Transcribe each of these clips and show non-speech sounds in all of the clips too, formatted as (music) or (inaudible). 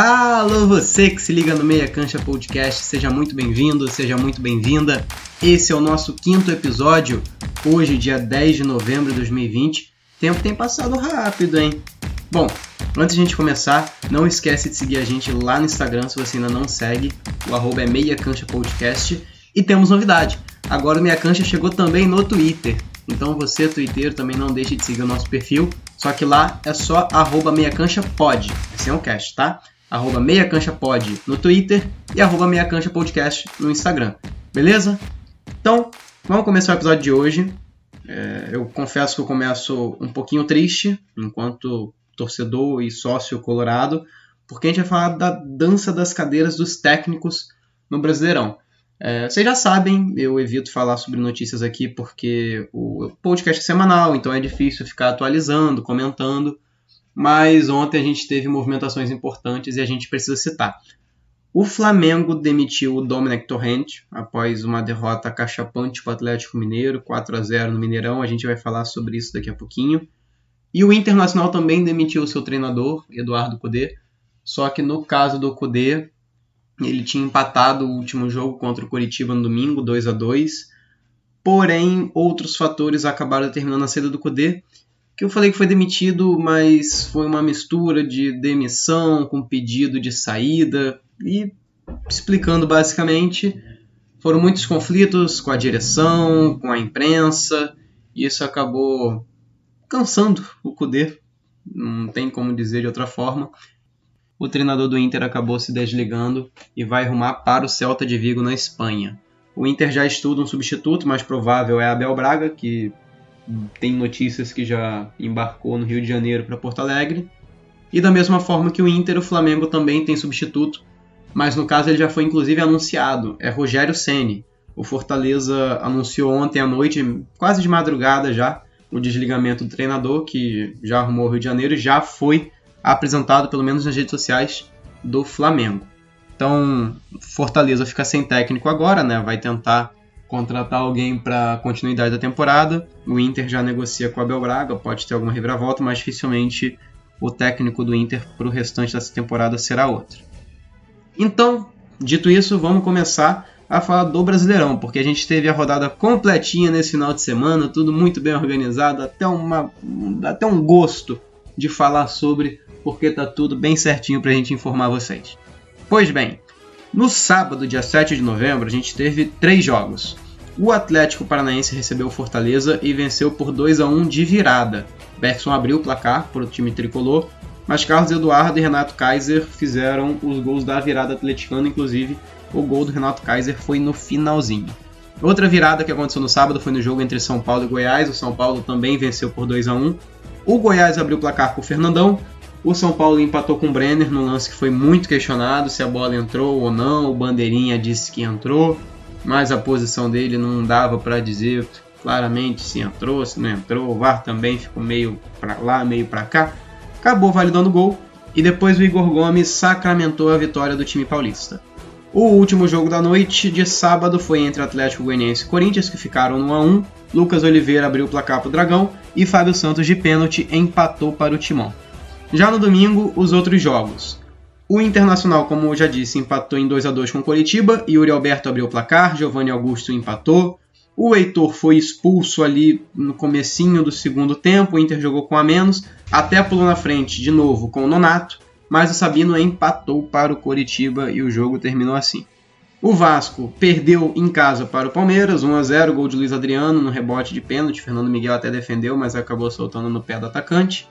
Alô, você que se liga no Meia Cancha Podcast, seja muito bem-vindo, seja muito bem-vinda. Esse é o nosso quinto episódio, hoje, dia 10 de novembro de 2020. O tempo tem passado rápido, hein? Bom, antes de a gente começar, não esquece de seguir a gente lá no Instagram se você ainda não segue. O arroba é Meia Cancha Podcast. E temos novidade. Agora o Meia Cancha chegou também no Twitter. Então você, Twitter, também não deixe de seguir o nosso perfil. Só que lá é só arroba meiacanchapod, sem o cast, tá? Arroba meiacanchapod no Twitter e arroba meiacanchapodcast no Instagram. Beleza? Então, vamos começar o episódio de hoje. É, eu confesso que eu começo um pouquinho triste, enquanto torcedor e sócio colorado, porque a gente vai falar da dança das cadeiras dos técnicos no Brasileirão. É, vocês já sabem, eu evito falar sobre notícias aqui porque o podcast é semanal, então é difícil ficar atualizando, comentando. Mas ontem a gente teve movimentações importantes e a gente precisa citar. O Flamengo demitiu o Dominic Torrent após uma derrota cachapante para o Atlético Mineiro, 4 a 0 no Mineirão. A gente vai falar sobre isso daqui a pouquinho. E o Internacional também demitiu o seu treinador, Eduardo Cudê. Só que no caso do Cudê, ele tinha empatado o último jogo contra o Coritiba no domingo, 2 a 2 Porém, outros fatores acabaram determinando a saída do Cudê, que eu falei que foi demitido, mas foi uma mistura de demissão com pedido de saída. E explicando basicamente, foram muitos conflitos com a direção, com a imprensa, e isso acabou cansando o Cudê, não tem como dizer de outra forma o treinador do Inter acabou se desligando e vai rumar para o Celta de Vigo na Espanha. O Inter já estuda um substituto, mais provável é Abel Braga, que tem notícias que já embarcou no Rio de Janeiro para Porto Alegre. E da mesma forma que o Inter, o Flamengo também tem substituto, mas no caso ele já foi inclusive anunciado, é Rogério Ceni. O Fortaleza anunciou ontem à noite, quase de madrugada já, o desligamento do treinador, que já arrumou o Rio de Janeiro e já foi apresentado, pelo menos nas redes sociais, do Flamengo. Então, Fortaleza fica sem técnico agora, né? Vai tentar contratar alguém para continuidade da temporada. O Inter já negocia com o Abel Braga, pode ter alguma reviravolta, mas dificilmente o técnico do Inter para o restante dessa temporada será outro. Então, dito isso, vamos começar a falar do Brasileirão, porque a gente teve a rodada completinha nesse final de semana, tudo muito bem organizado, até, uma, até um gosto de falar sobre porque tá tudo bem certinho para a gente informar vocês. Pois bem, no sábado, dia 7 de novembro, a gente teve três jogos. O Atlético Paranaense recebeu Fortaleza e venceu por 2 a 1 de virada. Bergson abriu o placar para o time tricolor, mas Carlos Eduardo e Renato Kaiser fizeram os gols da virada atleticana, inclusive o gol do Renato Kaiser foi no finalzinho. Outra virada que aconteceu no sábado foi no jogo entre São Paulo e Goiás. O São Paulo também venceu por 2 a 1. O Goiás abriu o placar com o Fernandão o São Paulo empatou com o Brenner no lance que foi muito questionado se a bola entrou ou não. O Bandeirinha disse que entrou, mas a posição dele não dava para dizer claramente se entrou, se não entrou. O VAR também ficou meio para lá, meio para cá. Acabou validando o gol e depois o Igor Gomes sacramentou a vitória do time paulista. O último jogo da noite de sábado foi entre Atlético Goianiense e Corinthians, que ficaram no 1 a 1. Lucas Oliveira abriu o placar para o Dragão e Fábio Santos de pênalti empatou para o Timão. Já no domingo, os outros jogos. O Internacional, como eu já disse, empatou em 2 a 2 com o Coritiba, Yuri Alberto abriu o placar, Giovanni Augusto empatou. O Heitor foi expulso ali no comecinho do segundo tempo, o Inter jogou com a menos, até pulou na frente de novo com o Nonato, mas o Sabino empatou para o Coritiba e o jogo terminou assim. O Vasco perdeu em casa para o Palmeiras, 1 a 0, gol de Luiz Adriano no rebote de pênalti. Fernando Miguel até defendeu, mas acabou soltando no pé do atacante.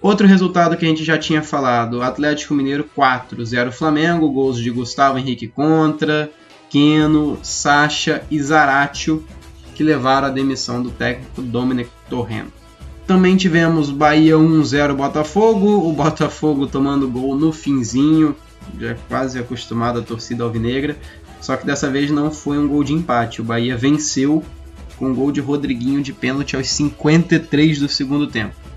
Outro resultado que a gente já tinha falado: Atlético Mineiro 4, 0 Flamengo, gols de Gustavo Henrique contra, Keno, Sacha e Zaratio, que levaram à demissão do técnico Dominic Torrent. Também tivemos Bahia 1-0 Botafogo, o Botafogo tomando gol no finzinho, já quase acostumado à torcida alvinegra, só que dessa vez não foi um gol de empate, o Bahia venceu com um gol de Rodriguinho de pênalti aos 53 do segundo tempo.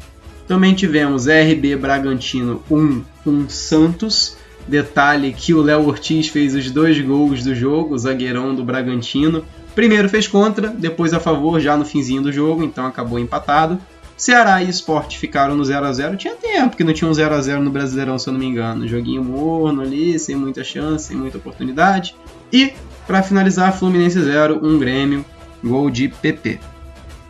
Também tivemos RB Bragantino 1, 1 Santos. Detalhe que o Léo Ortiz fez os dois gols do jogo, o zagueirão do Bragantino. Primeiro fez contra, depois a favor já no finzinho do jogo, então acabou empatado. Ceará e Sport ficaram no 0 a 0 Tinha tempo que não tinha um 0 a 0 no Brasileirão, se eu não me engano. Joguinho morno ali, sem muita chance, sem muita oportunidade. E, para finalizar, Fluminense 0, um Grêmio, gol de PP.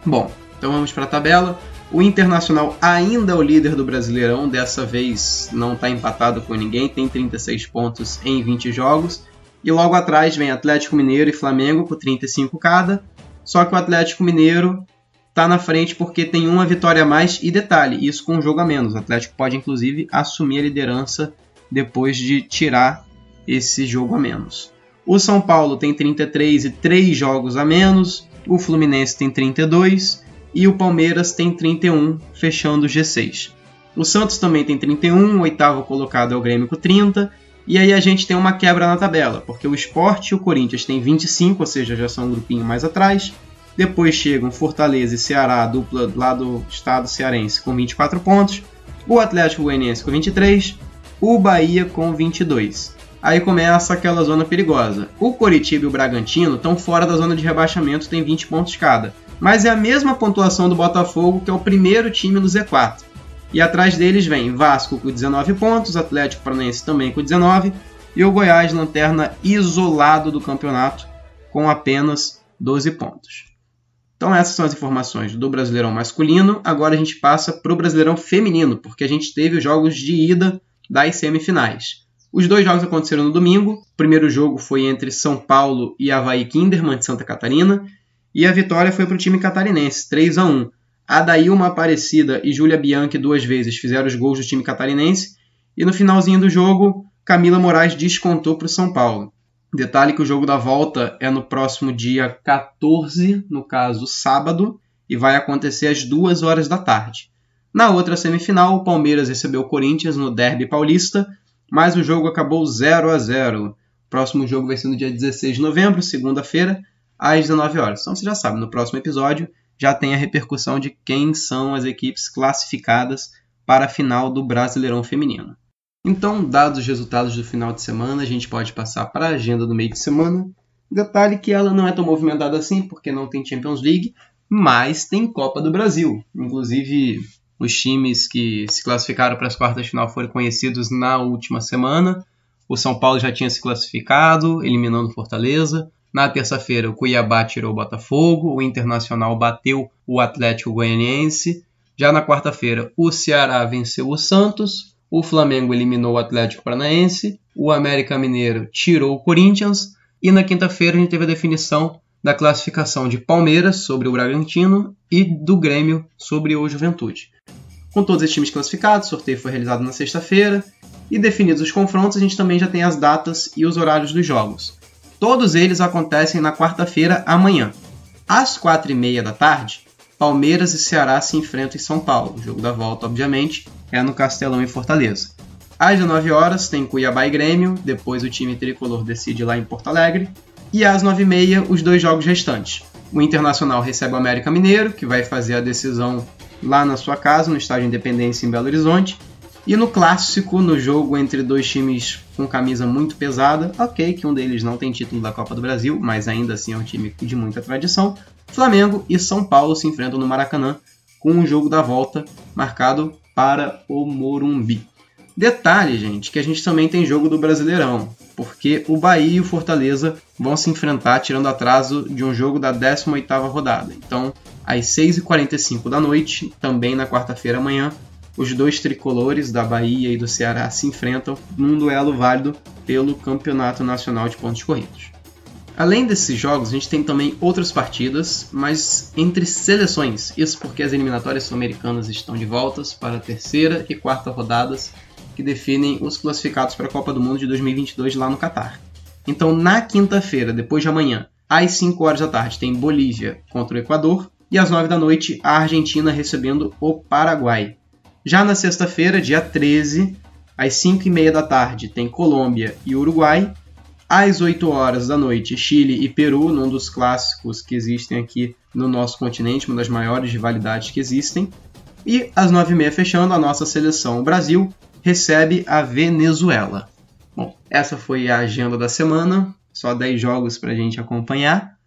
Bom, então vamos para a tabela. O Internacional ainda é o líder do Brasileirão, dessa vez não está empatado com ninguém, tem 36 pontos em 20 jogos. E logo atrás vem Atlético Mineiro e Flamengo com 35 cada. Só que o Atlético Mineiro está na frente porque tem uma vitória a mais e detalhe, isso com um jogo a menos. O Atlético pode inclusive assumir a liderança depois de tirar esse jogo a menos. O São Paulo tem 33 e 3 jogos a menos, o Fluminense tem 32 e o Palmeiras tem 31, fechando o G6. O Santos também tem 31, o oitavo colocado é o Grêmio com 30, e aí a gente tem uma quebra na tabela, porque o Sport e o Corinthians têm 25, ou seja, já são um grupinho mais atrás, depois chegam Fortaleza e Ceará, dupla lá do estado cearense, com 24 pontos. O Atlético Goianiense com 23. O Bahia com 22. Aí começa aquela zona perigosa. O Coritiba e o Bragantino estão fora da zona de rebaixamento, tem 20 pontos cada. Mas é a mesma pontuação do Botafogo, que é o primeiro time no Z4. E atrás deles vem Vasco com 19 pontos, Atlético Paranaense também com 19 e o Goiás lanterna isolado do campeonato com apenas 12 pontos. Então essas são as informações do Brasileirão masculino. Agora a gente passa para o Brasileirão feminino, porque a gente teve os jogos de ida das semifinais. Os dois jogos aconteceram no domingo. O primeiro jogo foi entre São Paulo e Havaí Kinderman de Santa Catarina. E a vitória foi para o time catarinense, 3 a 1 Adailma Aparecida e Júlia Bianchi duas vezes fizeram os gols do time catarinense. E no finalzinho do jogo, Camila Moraes descontou para o São Paulo. Detalhe que o jogo da volta é no próximo dia 14, no caso sábado, e vai acontecer às 2 horas da tarde. Na outra semifinal, o Palmeiras recebeu o Corinthians no Derby Paulista, mas o jogo acabou 0 a 0. O próximo jogo vai ser no dia 16 de novembro, segunda-feira, às 19 horas. Então você já sabe, no próximo episódio já tem a repercussão de quem são as equipes classificadas para a final do Brasileirão Feminino. Então, dados os resultados do final de semana, a gente pode passar para a agenda do meio de semana. Detalhe que ela não é tão movimentada assim, porque não tem Champions League, mas tem Copa do Brasil. Inclusive, os times que se classificaram para as quartas de final foram conhecidos na última semana. O São Paulo já tinha se classificado, eliminando Fortaleza. Na terça-feira, o Cuiabá tirou o Botafogo, o Internacional bateu o Atlético Goianiense. Já na quarta-feira, o Ceará venceu o Santos, o Flamengo eliminou o Atlético Paranaense, o América Mineiro tirou o Corinthians e na quinta-feira a gente teve a definição da classificação de Palmeiras sobre o Bragantino e do Grêmio sobre o Juventude. Com todos esses times classificados, o sorteio foi realizado na sexta-feira e definidos os confrontos, a gente também já tem as datas e os horários dos jogos. Todos eles acontecem na quarta-feira amanhã. Às quatro e meia da tarde, Palmeiras e Ceará se enfrentam em São Paulo. O jogo da volta, obviamente, é no Castelão em Fortaleza. Às 19 horas tem Cuiabá e Grêmio, depois o time tricolor decide lá em Porto Alegre. E às 9h30 os dois jogos restantes. O Internacional recebe o América Mineiro, que vai fazer a decisão lá na sua casa, no Estádio Independência em Belo Horizonte. E no clássico, no jogo entre dois times com camisa muito pesada, ok que um deles não tem título da Copa do Brasil, mas ainda assim é um time de muita tradição, Flamengo e São Paulo se enfrentam no Maracanã com um jogo da volta marcado para o Morumbi. Detalhe, gente, que a gente também tem jogo do Brasileirão, porque o Bahia e o Fortaleza vão se enfrentar tirando atraso de um jogo da 18ª rodada. Então, às 6h45 da noite, também na quarta-feira amanhã, os dois tricolores da Bahia e do Ceará se enfrentam num duelo válido pelo Campeonato Nacional de Pontos Corridos. Além desses jogos, a gente tem também outras partidas, mas entre seleções. Isso porque as eliminatórias sul-americanas estão de voltas para a terceira e quarta rodadas, que definem os classificados para a Copa do Mundo de 2022 lá no Catar. Então, na quinta-feira, depois de amanhã, às 5 horas da tarde, tem Bolívia contra o Equador e às 9 da noite, a Argentina recebendo o Paraguai. Já na sexta-feira, dia 13, às 5 e meia da tarde, tem Colômbia e Uruguai às 8 horas da noite, Chile e Peru, num dos clássicos que existem aqui no nosso continente, uma das maiores rivalidades que existem. E às 9h30, fechando, a nossa seleção, o Brasil, recebe a Venezuela. Bom, essa foi a agenda da semana, só 10 jogos para a gente acompanhar,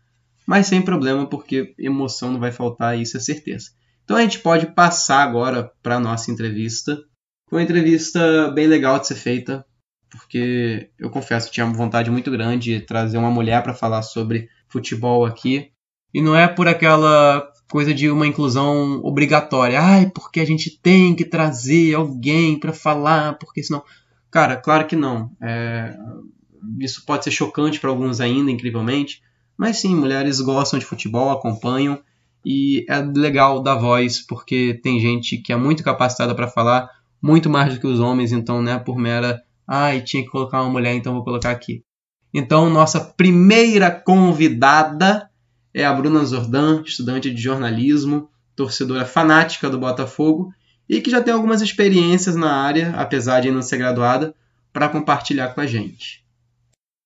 mas sem problema, porque emoção não vai faltar, isso é certeza. Então a gente pode passar agora para a nossa entrevista. Foi uma entrevista bem legal de ser feita, porque eu confesso que tinha uma vontade muito grande de trazer uma mulher para falar sobre futebol aqui. E não é por aquela coisa de uma inclusão obrigatória. Ai, porque a gente tem que trazer alguém para falar, porque senão. Cara, claro que não. É... Isso pode ser chocante para alguns ainda, incrivelmente. Mas sim, mulheres gostam de futebol, acompanham. E é legal dar voz, porque tem gente que é muito capacitada para falar, muito mais do que os homens, então não é por mera. Ai, tinha que colocar uma mulher, então vou colocar aqui. Então, nossa primeira convidada é a Bruna Zordan, estudante de jornalismo, torcedora fanática do Botafogo e que já tem algumas experiências na área, apesar de não ser graduada, para compartilhar com a gente.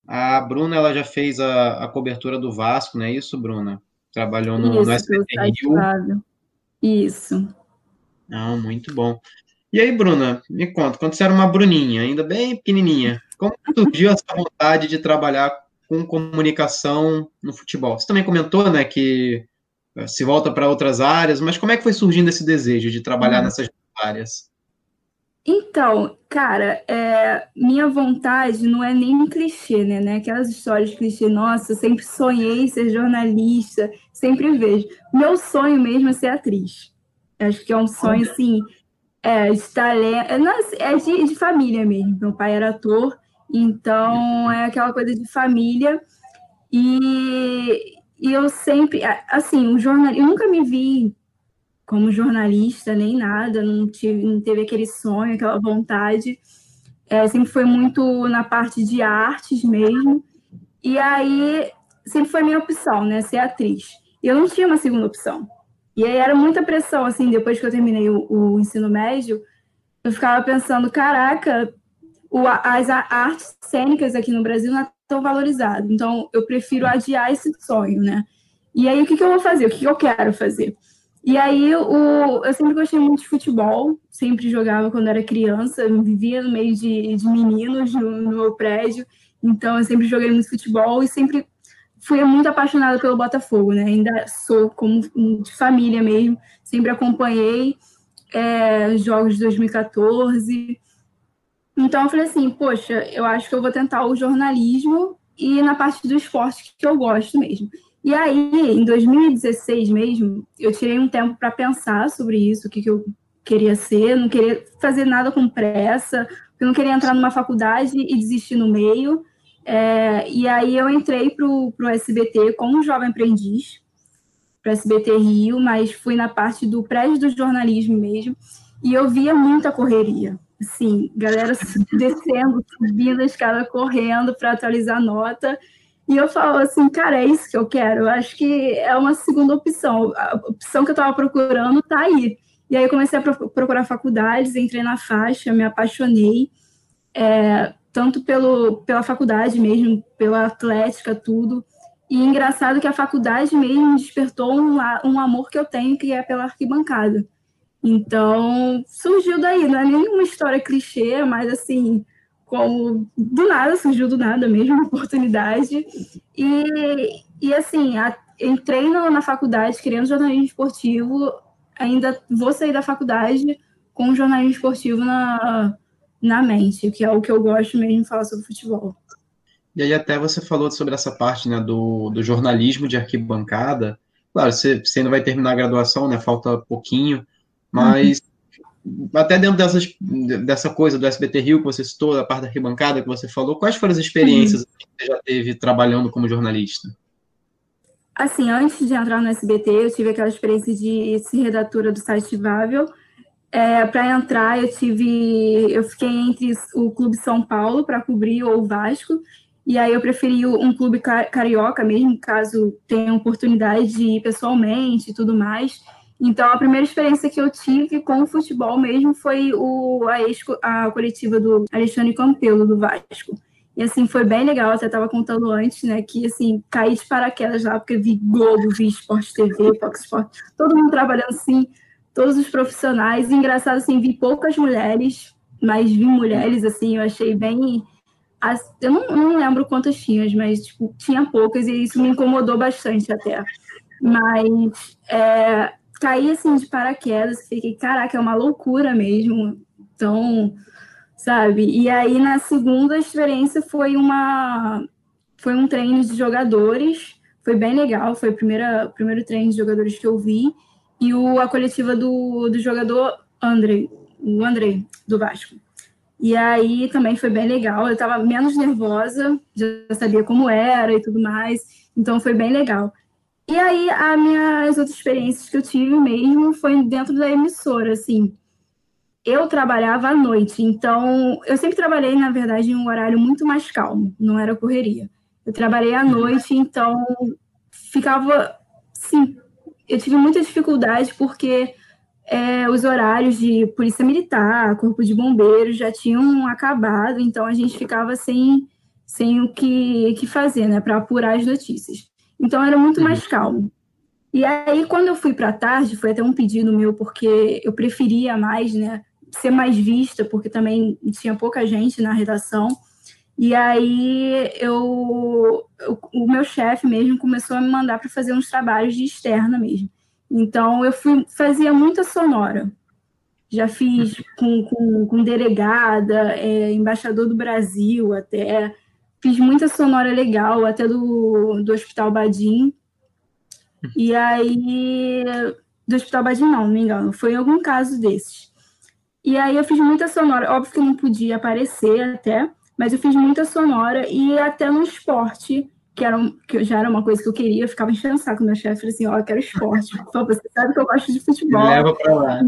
A Bruna ela já fez a, a cobertura do Vasco, não é isso, Bruna? Trabalhou no, isso, no SBT. Isso. Ah, muito bom. E aí, Bruna, me conta, quando você era uma Bruninha, ainda bem pequenininha, como surgiu essa vontade de trabalhar com comunicação no futebol? Você também comentou, né, que eh, se volta para outras áreas, mas como é que foi surgindo esse desejo de trabalhar uhum. nessas áreas? Então, cara, é, minha vontade não é nem um clichê, né? né? Aquelas histórias de clichê, nossa, eu sempre sonhei ser jornalista, sempre vejo. Meu sonho mesmo é ser atriz. Acho que é um sonho, assim, é, de talento, é, é de, de família mesmo. Meu pai era ator, então, é aquela coisa de família. E, e eu sempre, assim, o jornal, eu nunca me vi como jornalista nem nada, não tive, não teve aquele sonho, aquela vontade. É, sempre foi muito na parte de artes mesmo. E aí sempre foi minha opção, né, ser atriz. E eu não tinha uma segunda opção. E aí era muita pressão, assim, depois que eu terminei o, o ensino médio, eu ficava pensando, caraca, o, as artes cênicas aqui no Brasil não é tão valorizado. Então, eu prefiro adiar esse sonho, né? E aí, o que, que eu vou fazer? O que, que eu quero fazer? E aí, o, eu sempre gostei muito de futebol, sempre jogava quando era criança, vivia no meio de, de meninos no, no meu prédio, então eu sempre joguei muito futebol e sempre fui muito apaixonada pelo Botafogo, né? Ainda sou como de família mesmo, sempre acompanhei é, jogos de 2014, então eu falei assim, poxa, eu acho que eu vou tentar o jornalismo e na parte do esporte que eu gosto mesmo. E aí, em 2016 mesmo, eu tirei um tempo para pensar sobre isso, o que, que eu queria ser, não queria fazer nada com pressa, eu não queria entrar numa faculdade e desistir no meio. É, e aí eu entrei para o SBT como jovem aprendiz, para o SBT Rio, mas fui na parte do prédio do jornalismo mesmo, e eu via muita correria assim, galera descendo, subindo a escada, correndo para atualizar a nota. E eu falo assim, cara, é isso que eu quero. Eu acho que é uma segunda opção. A opção que eu estava procurando está aí. E aí eu comecei a procurar faculdades, entrei na faixa, me apaixonei, é, tanto pelo, pela faculdade mesmo, pela atlética, tudo. E engraçado que a faculdade mesmo despertou um, um amor que eu tenho, que é pela arquibancada. Então, surgiu daí, não é nenhuma história clichê, mas assim, como do nada, surgiu do nada mesmo, uma oportunidade. E, e assim, a, entrei no, na faculdade querendo jornalismo esportivo, ainda vou sair da faculdade com jornalismo esportivo na, na mente, que é o que eu gosto mesmo de falar sobre futebol. E aí até você falou sobre essa parte né, do, do jornalismo de arquibancada. Claro, você, você ainda vai terminar a graduação, né? Falta pouquinho. Mas uhum. até dentro dessas, dessa coisa do SBT Rio que você citou, da parte da arquibancada que você falou, quais foram as experiências uhum. que você já teve trabalhando como jornalista? Assim, antes de entrar no SBT, eu tive aquela experiência de ser redatora do site Vável. É, para entrar, eu tive, eu fiquei entre o Clube São Paulo para cobrir ou o Vasco, e aí eu preferi um clube carioca mesmo, caso tenha oportunidade de ir pessoalmente e tudo mais. Então, a primeira experiência que eu tive com o futebol mesmo foi o, a, a coletiva do Alexandre Campelo, do Vasco. E, assim, foi bem legal. Até estava contando antes, né, que, assim, caí de paraquedas lá, porque vi Globo, vi Sport TV, Fox Sport, todo mundo trabalhando, assim, todos os profissionais. Engraçado, assim, vi poucas mulheres, mas vi mulheres, assim, eu achei bem... Eu não, não lembro quantas tinham, mas, tipo, tinha poucas e isso me incomodou bastante até. Mas... É, caí assim de paraquedas, fiquei, caraca, é uma loucura mesmo. Então, sabe? E aí na segunda experiência foi uma foi um treino de jogadores, foi bem legal, foi o primeira, primeiro treino de jogadores que eu vi, e o, a coletiva do, do jogador André, o André, do Vasco. E aí também foi bem legal, eu estava menos nervosa, já sabia como era e tudo mais, então foi bem legal. E aí, as minhas outras experiências que eu tive mesmo foi dentro da emissora, assim. Eu trabalhava à noite, então eu sempre trabalhei, na verdade, em um horário muito mais calmo, não era correria. Eu trabalhei à noite, então ficava, sim, eu tive muita dificuldade porque é, os horários de polícia militar, corpo de bombeiros já tinham acabado, então a gente ficava sem, sem o que, que fazer, né, para apurar as notícias. Então era muito mais calmo. E aí, quando eu fui para a tarde, foi até um pedido meu, porque eu preferia mais, né, ser mais vista, porque também tinha pouca gente na redação. E aí, eu, eu o meu chefe mesmo começou a me mandar para fazer uns trabalhos de externa mesmo. Então, eu fui, fazia muita sonora. Já fiz com, com, com delegada, é, embaixador do Brasil até fiz muita sonora legal, até do, do Hospital Badim. E aí, do Hospital Badim não, não me engano, foi em algum caso desses. E aí eu fiz muita sonora, óbvio que eu não podia aparecer até, mas eu fiz muita sonora e até no esporte, que, era, que já era uma coisa que eu queria, eu ficava enchendo o saco meu chefe, assim, ó, oh, eu quero esporte. você sabe que eu gosto de futebol. Me leva pra lá.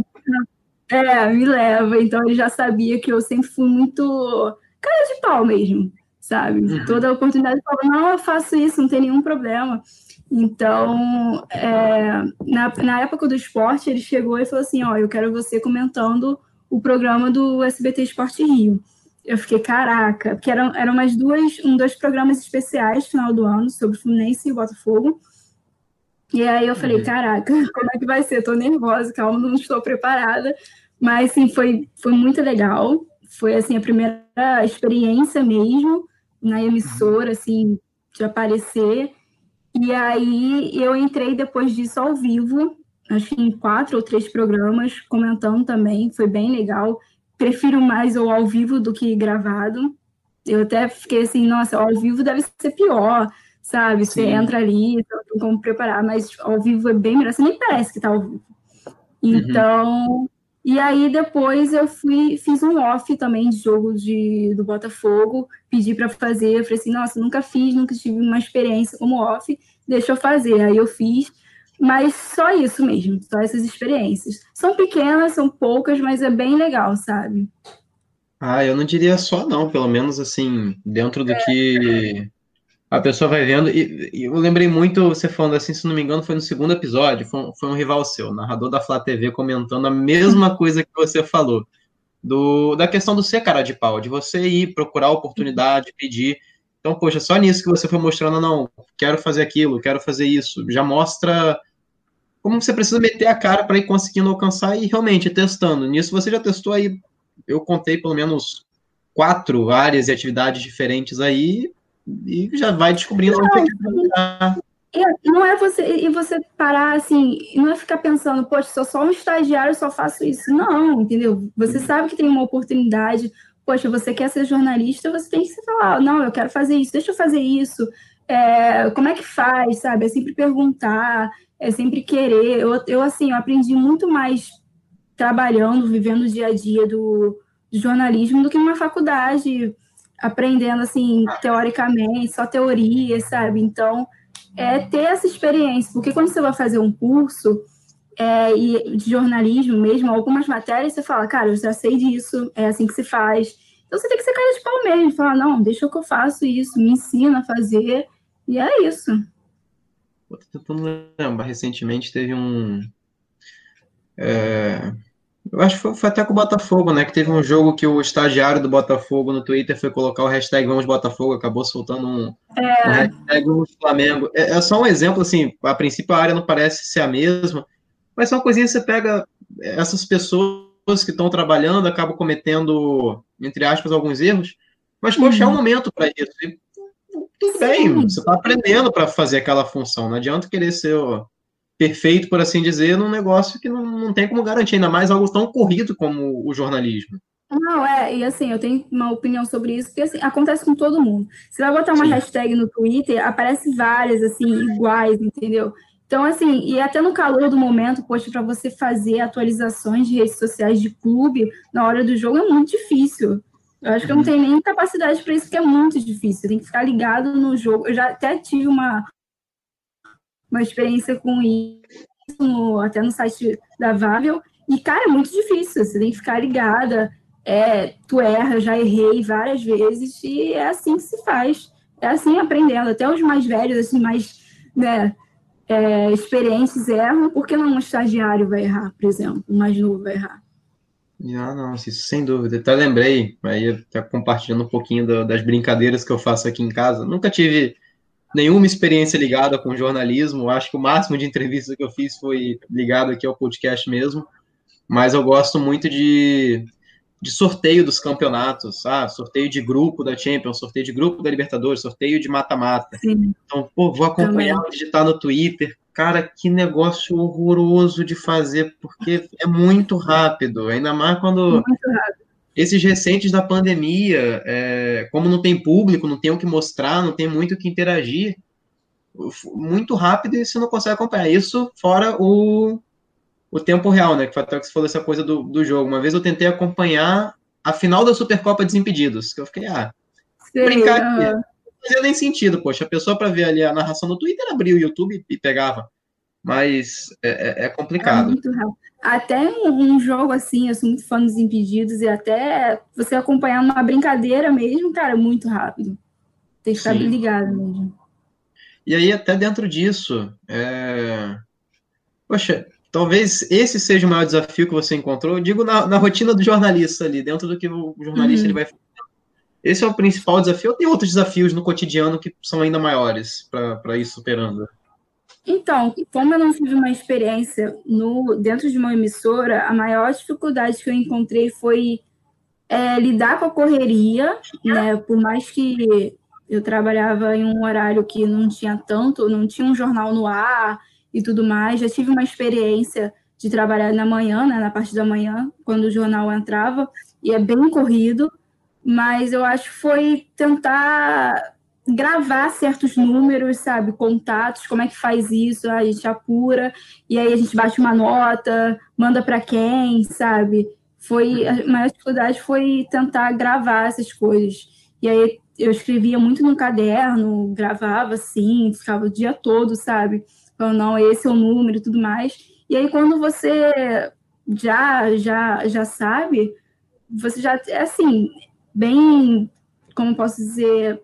É, me leva. Então ele já sabia que eu sempre fui muito cara de pau mesmo sabe? Uhum. Toda oportunidade fala, não, eu faço isso, não tem nenhum problema. Então, é, na, na época do esporte, ele chegou e falou assim, ó, eu quero você comentando o programa do SBT Esporte Rio. Eu fiquei, caraca, porque eram, eram mais duas, um, dois programas especiais final do ano sobre Fluminense e Botafogo. E aí eu falei, uhum. caraca, (laughs) como é que vai ser? Eu tô nervosa, calma, não estou preparada. Mas, sim, foi, foi muito legal. Foi, assim, a primeira experiência mesmo na emissora, assim, de aparecer. E aí eu entrei depois disso ao vivo, acho que em quatro ou três programas, comentando também, foi bem legal. Prefiro mais o ao vivo do que gravado. Eu até fiquei assim, nossa, ao vivo deve ser pior, sabe? Você Sim. entra ali, não como preparar, mas ao vivo é bem melhor, você nem parece que tá ao vivo. Então, uhum. E aí depois eu fui, fiz um off também de jogo de, do Botafogo, pedi para fazer, eu falei assim, nossa, nunca fiz, nunca tive uma experiência como off, deixa eu fazer. Aí eu fiz, mas só isso mesmo, só essas experiências. São pequenas, são poucas, mas é bem legal, sabe? Ah, eu não diria só não, pelo menos assim, dentro do é. que a pessoa vai vendo. E, e, eu lembrei muito, você falando assim, se não me engano, foi no segundo episódio, foi um, foi um rival seu, narrador da Flá TV, comentando a mesma (laughs) coisa que você falou. Do, da questão do ser cara de pau, de você ir procurar oportunidade, pedir. Então, poxa, só nisso que você foi mostrando, não, quero fazer aquilo, quero fazer isso. Já mostra como você precisa meter a cara para ir conseguindo alcançar e realmente testando. Nisso você já testou aí, eu contei pelo menos quatro áreas e atividades diferentes aí, e já vai descobrindo não, onde é, não é você e você parar assim, não é ficar pensando, poxa, sou só um estagiário, só faço isso. Não, entendeu? Você uhum. sabe que tem uma oportunidade. Poxa, você quer ser jornalista, você tem que falar, não, eu quero fazer isso, deixa eu fazer isso. É, como é que faz, sabe? É sempre perguntar, é sempre querer. Eu, eu assim, eu aprendi muito mais trabalhando, vivendo o dia a dia do, do jornalismo do que numa faculdade aprendendo assim teoricamente, só teoria, sabe? Então, é ter essa experiência, porque quando você vai fazer um curso é, e de jornalismo mesmo, algumas matérias você fala, cara, eu já sei disso, é assim que se faz. Então você tem que ser cara de pau mesmo, falar, não, deixa que eu faço isso, me ensina a fazer, e é isso. Tô tentando lembrar, recentemente teve um. É eu acho que foi, foi, até com o Botafogo, né? Que teve um jogo que o estagiário do Botafogo no Twitter foi colocar o hashtag Vamos Botafogo, acabou soltando um, é. um hashtag Vamos Flamengo. É, é, só um exemplo, assim, a princípio a área não parece ser a mesma, mas são coisinhas que você pega essas pessoas que estão trabalhando, acabam cometendo, entre aspas, alguns erros, mas, poxa, uhum. é um momento para isso. E, tudo bem, você está aprendendo para fazer aquela função, não adianta querer ser o perfeito, por assim dizer, num negócio que não, não tem como garantir, ainda mais algo tão corrido como o jornalismo. Não, é, e assim, eu tenho uma opinião sobre isso, porque assim, acontece com todo mundo. Você vai botar uma Sim. hashtag no Twitter, aparece várias, assim, iguais, entendeu? Então, assim, e até no calor do momento, poxa, para você fazer atualizações de redes sociais de clube na hora do jogo é muito difícil. Eu acho que eu não tenho nem capacidade para isso, porque é muito difícil. Tem que ficar ligado no jogo. Eu já até tive uma, uma experiência com isso, no, até no site da Vável. E, cara, é muito difícil. Você tem que ficar ligada. É, tu erra, já errei várias vezes. E é assim que se faz. É assim aprendendo. Até os mais velhos, assim, mais né, é, experientes erram. Por que não um estagiário vai errar, por exemplo? Um mais novo vai errar? Ah, não, isso sem dúvida. Até lembrei, aí até compartilhando um pouquinho do, das brincadeiras que eu faço aqui em casa. Nunca tive nenhuma experiência ligada com jornalismo. Acho que o máximo de entrevistas que eu fiz foi ligado aqui ao podcast mesmo. Mas eu gosto muito de, de sorteio dos campeonatos, ah, sorteio de grupo da Champions, sorteio de grupo da Libertadores, sorteio de mata-mata. Então, pô, vou acompanhar, digitar no Twitter, Cara, que negócio horroroso de fazer, porque é muito rápido, ainda mais quando. Esses recentes da pandemia, é, como não tem público, não tem o que mostrar, não tem muito o que interagir, muito rápido e você não consegue acompanhar. Isso fora o, o tempo real, né? Que foi até que você falou essa coisa do, do jogo. Uma vez eu tentei acompanhar a final da Supercopa Desimpedidos, que eu fiquei, ah, Sei, brincar aqui fazia nem sentido, poxa. A pessoa para ver ali a narração no Twitter abria o YouTube e pegava. Mas é, é, é complicado. É. Até um jogo assim, eu sou muito fã dos impedidos, e até você acompanhar uma brincadeira mesmo, cara, muito rápido. Tem que estar ligado mesmo. E aí, até dentro disso, é... poxa, talvez esse seja o maior desafio que você encontrou. Eu digo na, na rotina do jornalista ali, dentro do que o jornalista uhum. ele vai esse é o principal desafio. Ou tem outros desafios no cotidiano que são ainda maiores para ir superando? Então, como eu não tive uma experiência no dentro de uma emissora, a maior dificuldade que eu encontrei foi é, lidar com a correria, né? Por mais que eu trabalhava em um horário que não tinha tanto, não tinha um jornal no ar e tudo mais. Já tive uma experiência de trabalhar na manhã, né, na parte da manhã, quando o jornal entrava, e é bem corrido mas eu acho que foi tentar gravar certos números, sabe, contatos, como é que faz isso, a gente apura e aí a gente bate uma nota, manda para quem, sabe? Foi a maior dificuldade foi tentar gravar essas coisas. E aí eu escrevia muito no caderno, gravava assim, ficava o dia todo, sabe? Falando, não, esse é o número e tudo mais. E aí quando você já já já sabe, você já é assim, bem, como posso dizer,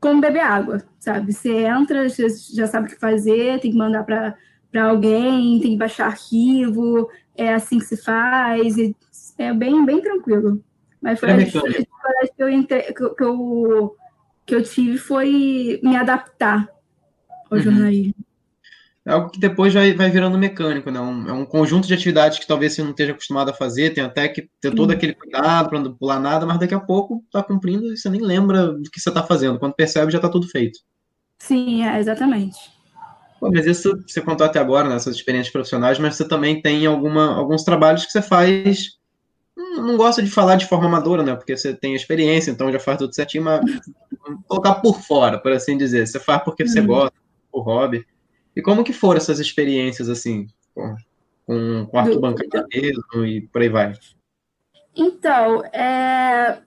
como beber água, sabe? Você entra, você já sabe o que fazer, tem que mandar para alguém, tem que baixar arquivo, é assim que se faz, é bem, bem tranquilo. Mas foi é a dificuldade que eu, que, eu, que eu tive foi me adaptar ao uhum. jornalismo é algo que depois vai, vai virando mecânico, né? Um, é um conjunto de atividades que talvez você não esteja acostumado a fazer, tem até que ter todo aquele cuidado para não pular nada, mas daqui a pouco está cumprindo e você nem lembra do que você está fazendo. Quando percebe, já está tudo feito. Sim, é, exatamente. Pô, mas isso você contou até agora, nessas né, experiências profissionais, mas você também tem alguma, alguns trabalhos que você faz. Não gosta de falar de forma amadora, né? Porque você tem experiência, então já faz tudo certinho, mas (laughs) colocar por fora, por assim dizer. Você faz porque você uhum. gosta, por hobby. E como que foram essas experiências, assim, com, com quarto bancário mesmo e por aí vai? Então, é,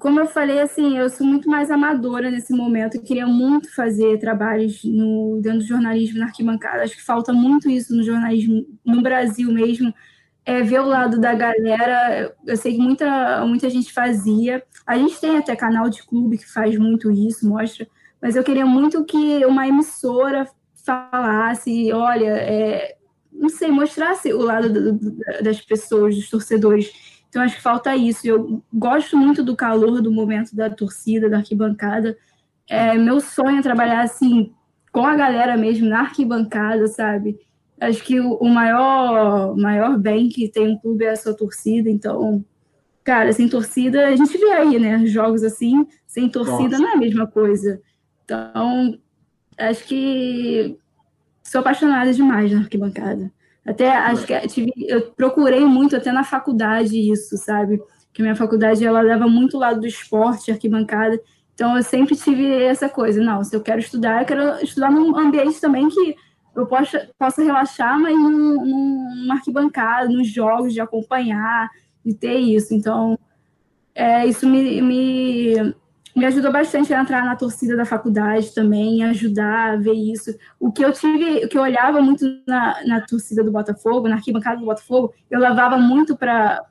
como eu falei, assim, eu sou muito mais amadora nesse momento. Eu queria muito fazer trabalhos no, dentro do jornalismo na arquibancada. Acho que falta muito isso no jornalismo no Brasil mesmo. É, ver o lado da galera. Eu sei que muita, muita gente fazia. A gente tem até canal de clube que faz muito isso, mostra. Mas eu queria muito que uma emissora falasse, olha, é, não sei, mostrasse o lado do, do, das pessoas, dos torcedores. Então, acho que falta isso. Eu gosto muito do calor do momento da torcida, da arquibancada. É, meu sonho é trabalhar assim, com a galera mesmo, na arquibancada, sabe? Acho que o, o maior, maior bem que tem um clube é a sua torcida. Então, cara, sem torcida, a gente vê aí, né? Jogos assim, sem torcida Nossa. não é a mesma coisa. Então, acho que sou apaixonada demais na arquibancada. Até acho que tive, eu procurei muito até na faculdade isso, sabe? Que minha faculdade ela leva muito o lado do esporte, arquibancada. Então eu sempre tive essa coisa, não, se eu quero estudar, eu quero estudar num ambiente também que eu possa, possa relaxar, mas num, numa arquibancada, nos jogos, de acompanhar, de ter isso. Então, é, isso me, me, me ajudou bastante a entrar na torcida da faculdade também, ajudar a ver isso. O que eu tive, o que eu olhava muito na, na torcida do Botafogo, na arquibancada do Botafogo, eu levava muito para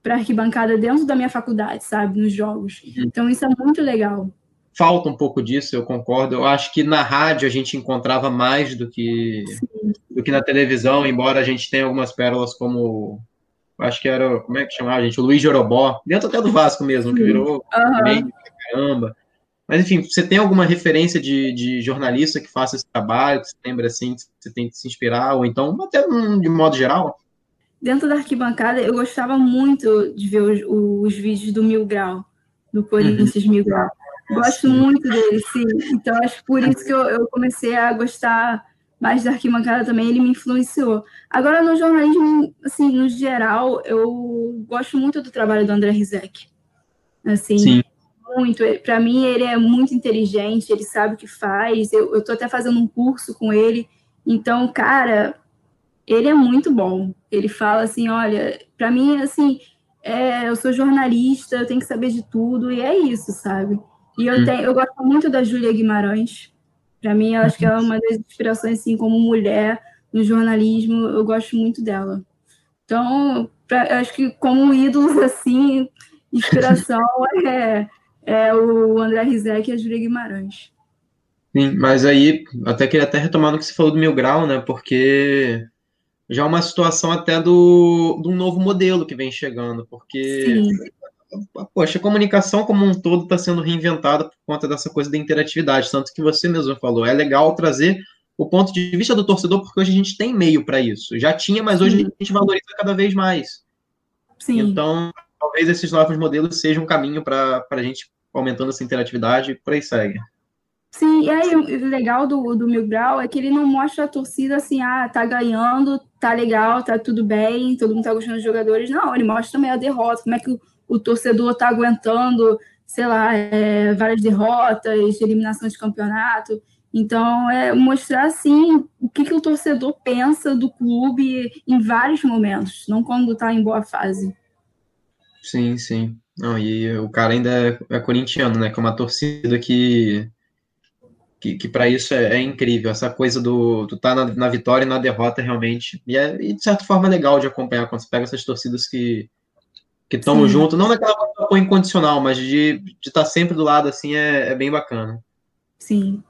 para arquibancada dentro da minha faculdade, sabe, nos jogos. Uhum. Então isso é muito legal. Falta um pouco disso, eu concordo. Eu acho que na rádio a gente encontrava mais do que do que na televisão, embora a gente tenha algumas pérolas como acho que era, como é que chamava, gente? O Luiz Jorobó, dentro até do Vasco mesmo, que virou uhum. meio caramba. Mas, enfim, você tem alguma referência de, de jornalista que faça esse trabalho, que você lembra assim, que você tem que se inspirar, ou então, até de modo geral? Dentro da arquibancada, eu gostava muito de ver os, os vídeos do Mil Grau, do Corinthians uhum. Mil Grau. Gosto sim. muito dele, sim. Então, acho por isso que eu, eu comecei a gostar mais da arquibancada também, ele me influenciou. Agora, no jornalismo, assim, no geral, eu gosto muito do trabalho do André Rizek. Assim, Sim. muito. Para mim, ele é muito inteligente, ele sabe o que faz. Eu, eu tô até fazendo um curso com ele. Então, cara, ele é muito bom. Ele fala assim, olha, para mim, assim, é, eu sou jornalista, eu tenho que saber de tudo, e é isso, sabe? E eu, hum. tenho, eu gosto muito da Júlia Guimarães, para mim, eu acho que ela é uma das inspirações, assim, como mulher no jornalismo, eu gosto muito dela. Então, pra, eu acho que como ídolos, (laughs) assim, inspiração é, é o André Rizek e a Júlia Guimarães. Sim, mas aí, até queria até retomar no que você falou do Mil Grau, né, porque já é uma situação até do, do novo modelo que vem chegando, porque Sim poxa, a comunicação como um todo está sendo reinventada por conta dessa coisa da interatividade, tanto que você mesmo falou, é legal trazer o ponto de vista do torcedor, porque hoje a gente tem meio para isso. Já tinha, mas hoje Sim. a gente valoriza cada vez mais. Sim. Então, talvez esses novos modelos sejam um caminho para a gente aumentando essa interatividade e por aí segue. Sim, e aí o legal do, do Mil Grau é que ele não mostra a torcida assim, ah, tá ganhando, tá legal, tá tudo bem, todo mundo tá gostando dos jogadores. Não, ele mostra também a derrota, como é que o o torcedor está aguentando, sei lá, é, várias derrotas, eliminação de campeonato. Então, é mostrar, assim, o que, que o torcedor pensa do clube em vários momentos, não quando está em boa fase. Sim, sim. Não, e o cara ainda é, é corintiano, né? Que é uma torcida que, que, que para isso é, é, incrível. Essa coisa do tu tá na, na, vitória e na derrota, realmente. E, é, e de certa forma, legal de acompanhar quando você pega essas torcidas que, que estão junto, não naquela apoio incondicional, mas de estar tá sempre do lado assim é, é, bem bacana. Sim.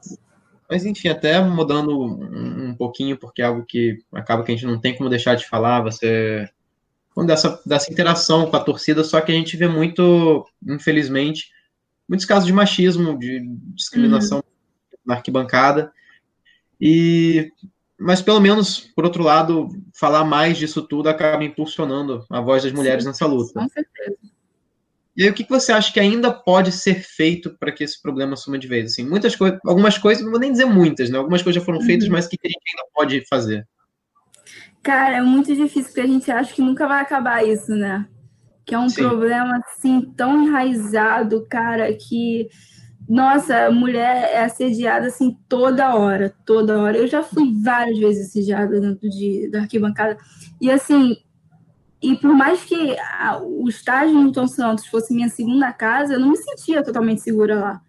Mas enfim, até mudando um, um, pouquinho, porque é algo que acaba que a gente não tem como deixar de falar, você dessa, dessa interação com a torcida, só que a gente vê muito, infelizmente, muitos casos de machismo, de discriminação uhum. na arquibancada. E mas pelo menos, por outro lado, falar mais disso tudo acaba impulsionando a voz das mulheres Sim, nessa luta. Com certeza. E aí, o que você acha que ainda pode ser feito para que esse problema suma de vez? Assim, muitas coisas, algumas coisas, não vou nem dizer muitas, né? Algumas coisas já foram feitas, uhum. mas o que a gente ainda pode fazer? Cara, é muito difícil, porque a gente acha que nunca vai acabar isso, né? Que é um Sim. problema, assim, tão enraizado, cara, que nossa, a mulher é assediada assim toda hora, toda hora. Eu já fui várias vezes assediada dentro de, da arquibancada. E assim, e por mais que a, o estágio no Tom Santos fosse minha segunda casa, eu não me sentia totalmente segura lá.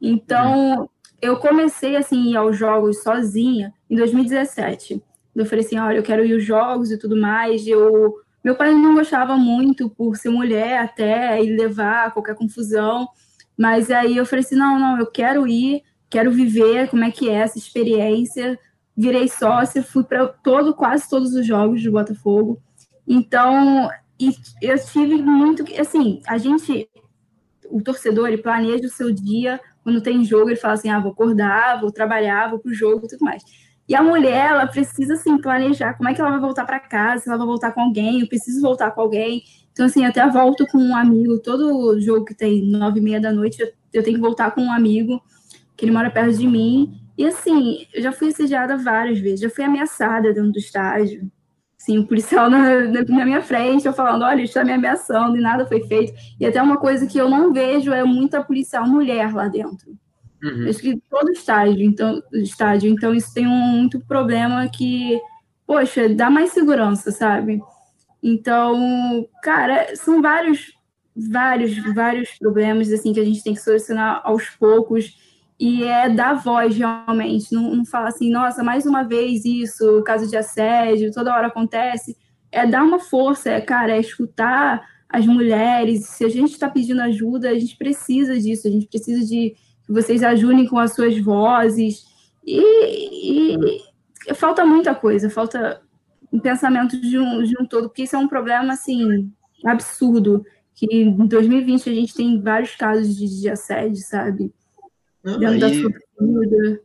Então, eu comecei assim ir aos jogos sozinha em 2017. Eu falei assim, olha, eu quero ir aos jogos e tudo mais. Eu, meu pai não gostava muito por ser mulher até e levar qualquer confusão. Mas aí eu falei assim: não, não, eu quero ir, quero viver como é que é essa experiência. Virei sócia, fui para todo, quase todos os jogos do Botafogo. Então, eu tive muito. Assim, a gente, o torcedor, ele planeja o seu dia. Quando tem jogo, ele fala assim: ah, vou acordar, vou trabalhar, vou pro jogo e tudo mais. E a mulher, ela precisa, assim, planejar como é que ela vai voltar para casa, se ela vai voltar com alguém, eu preciso voltar com alguém. Então, assim, até volto com um amigo, todo jogo que tem nove e meia da noite, eu, tenho que voltar com um amigo, que ele mora perto de mim, E assim, eu já fui assediada várias vezes, já fui ameaçada dentro do estádio. Sim, o policial (laughs) na, na, minha frente, eu falando, olha, está me ameaçando e nada foi feito. E até uma coisa que eu não vejo é muita policial mulher lá dentro. Uhum. Acho que todo estádio, então, estádio, então isso tem um muito problema que, poxa, dá mais segurança, sabe? Então, cara, são vários, vários, vários problemas assim que a gente tem que solucionar aos poucos. E é dar voz realmente, não, não falar assim, nossa, mais uma vez isso, caso de assédio, toda hora acontece, é dar uma força, é, cara, é escutar as mulheres, se a gente está pedindo ajuda, a gente precisa disso, a gente precisa de que vocês ajudem com as suas vozes, e, e falta muita coisa, falta um pensamento de um, de um todo, porque isso é um problema, assim, absurdo, que em 2020 a gente tem vários casos de, de assédio, sabe? Não, dentro da sua vida.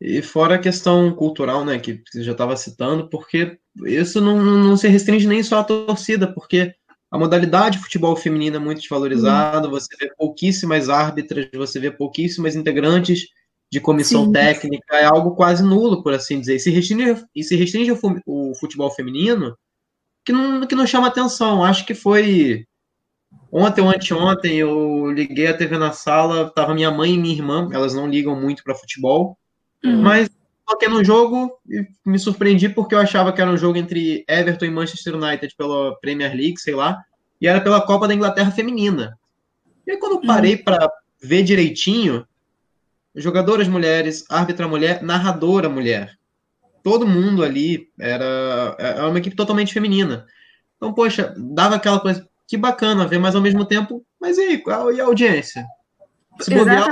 E fora a questão cultural, né, que você já estava citando, porque isso não, não se restringe nem só à torcida, porque a modalidade de futebol feminino é muito desvalorizada, você vê pouquíssimas árbitras, você vê pouquíssimas integrantes de comissão Sim. técnica, é algo quase nulo, por assim dizer. E se restringe, e se restringe o futebol feminino, que não, que não chama atenção. Acho que foi Ontem ou anteontem eu liguei a TV na sala, tava minha mãe e minha irmã, elas não ligam muito para futebol, uhum. mas coloquei no jogo e me surpreendi porque eu achava que era um jogo entre Everton e Manchester United pela Premier League, sei lá, e era pela Copa da Inglaterra feminina. E aí, quando eu parei uhum. para ver direitinho, jogadoras mulheres, árbitra mulher, narradora mulher. Todo mundo ali era, era uma equipe totalmente feminina. Então, poxa, dava aquela coisa, que bacana ver, mas ao mesmo tempo, mas e aí, e a audiência? Se bobear,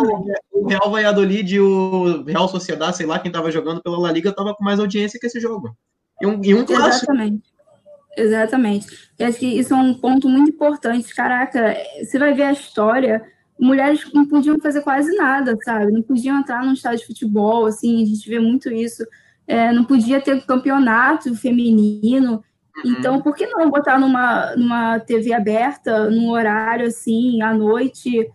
o Real Valladolid e o Real Sociedade, sei lá, quem estava jogando pela La Liga, estava com mais audiência que esse jogo. E um, e um clássico. Exatamente. Exatamente. Eu acho que isso é um ponto muito importante. Caraca, você vai ver a história, mulheres não podiam fazer quase nada, sabe? Não podiam entrar num estádio de futebol, assim, a gente vê muito isso. É, não podia ter campeonato feminino. Uhum. Então, por que não botar numa, numa TV aberta, num horário assim, à noite,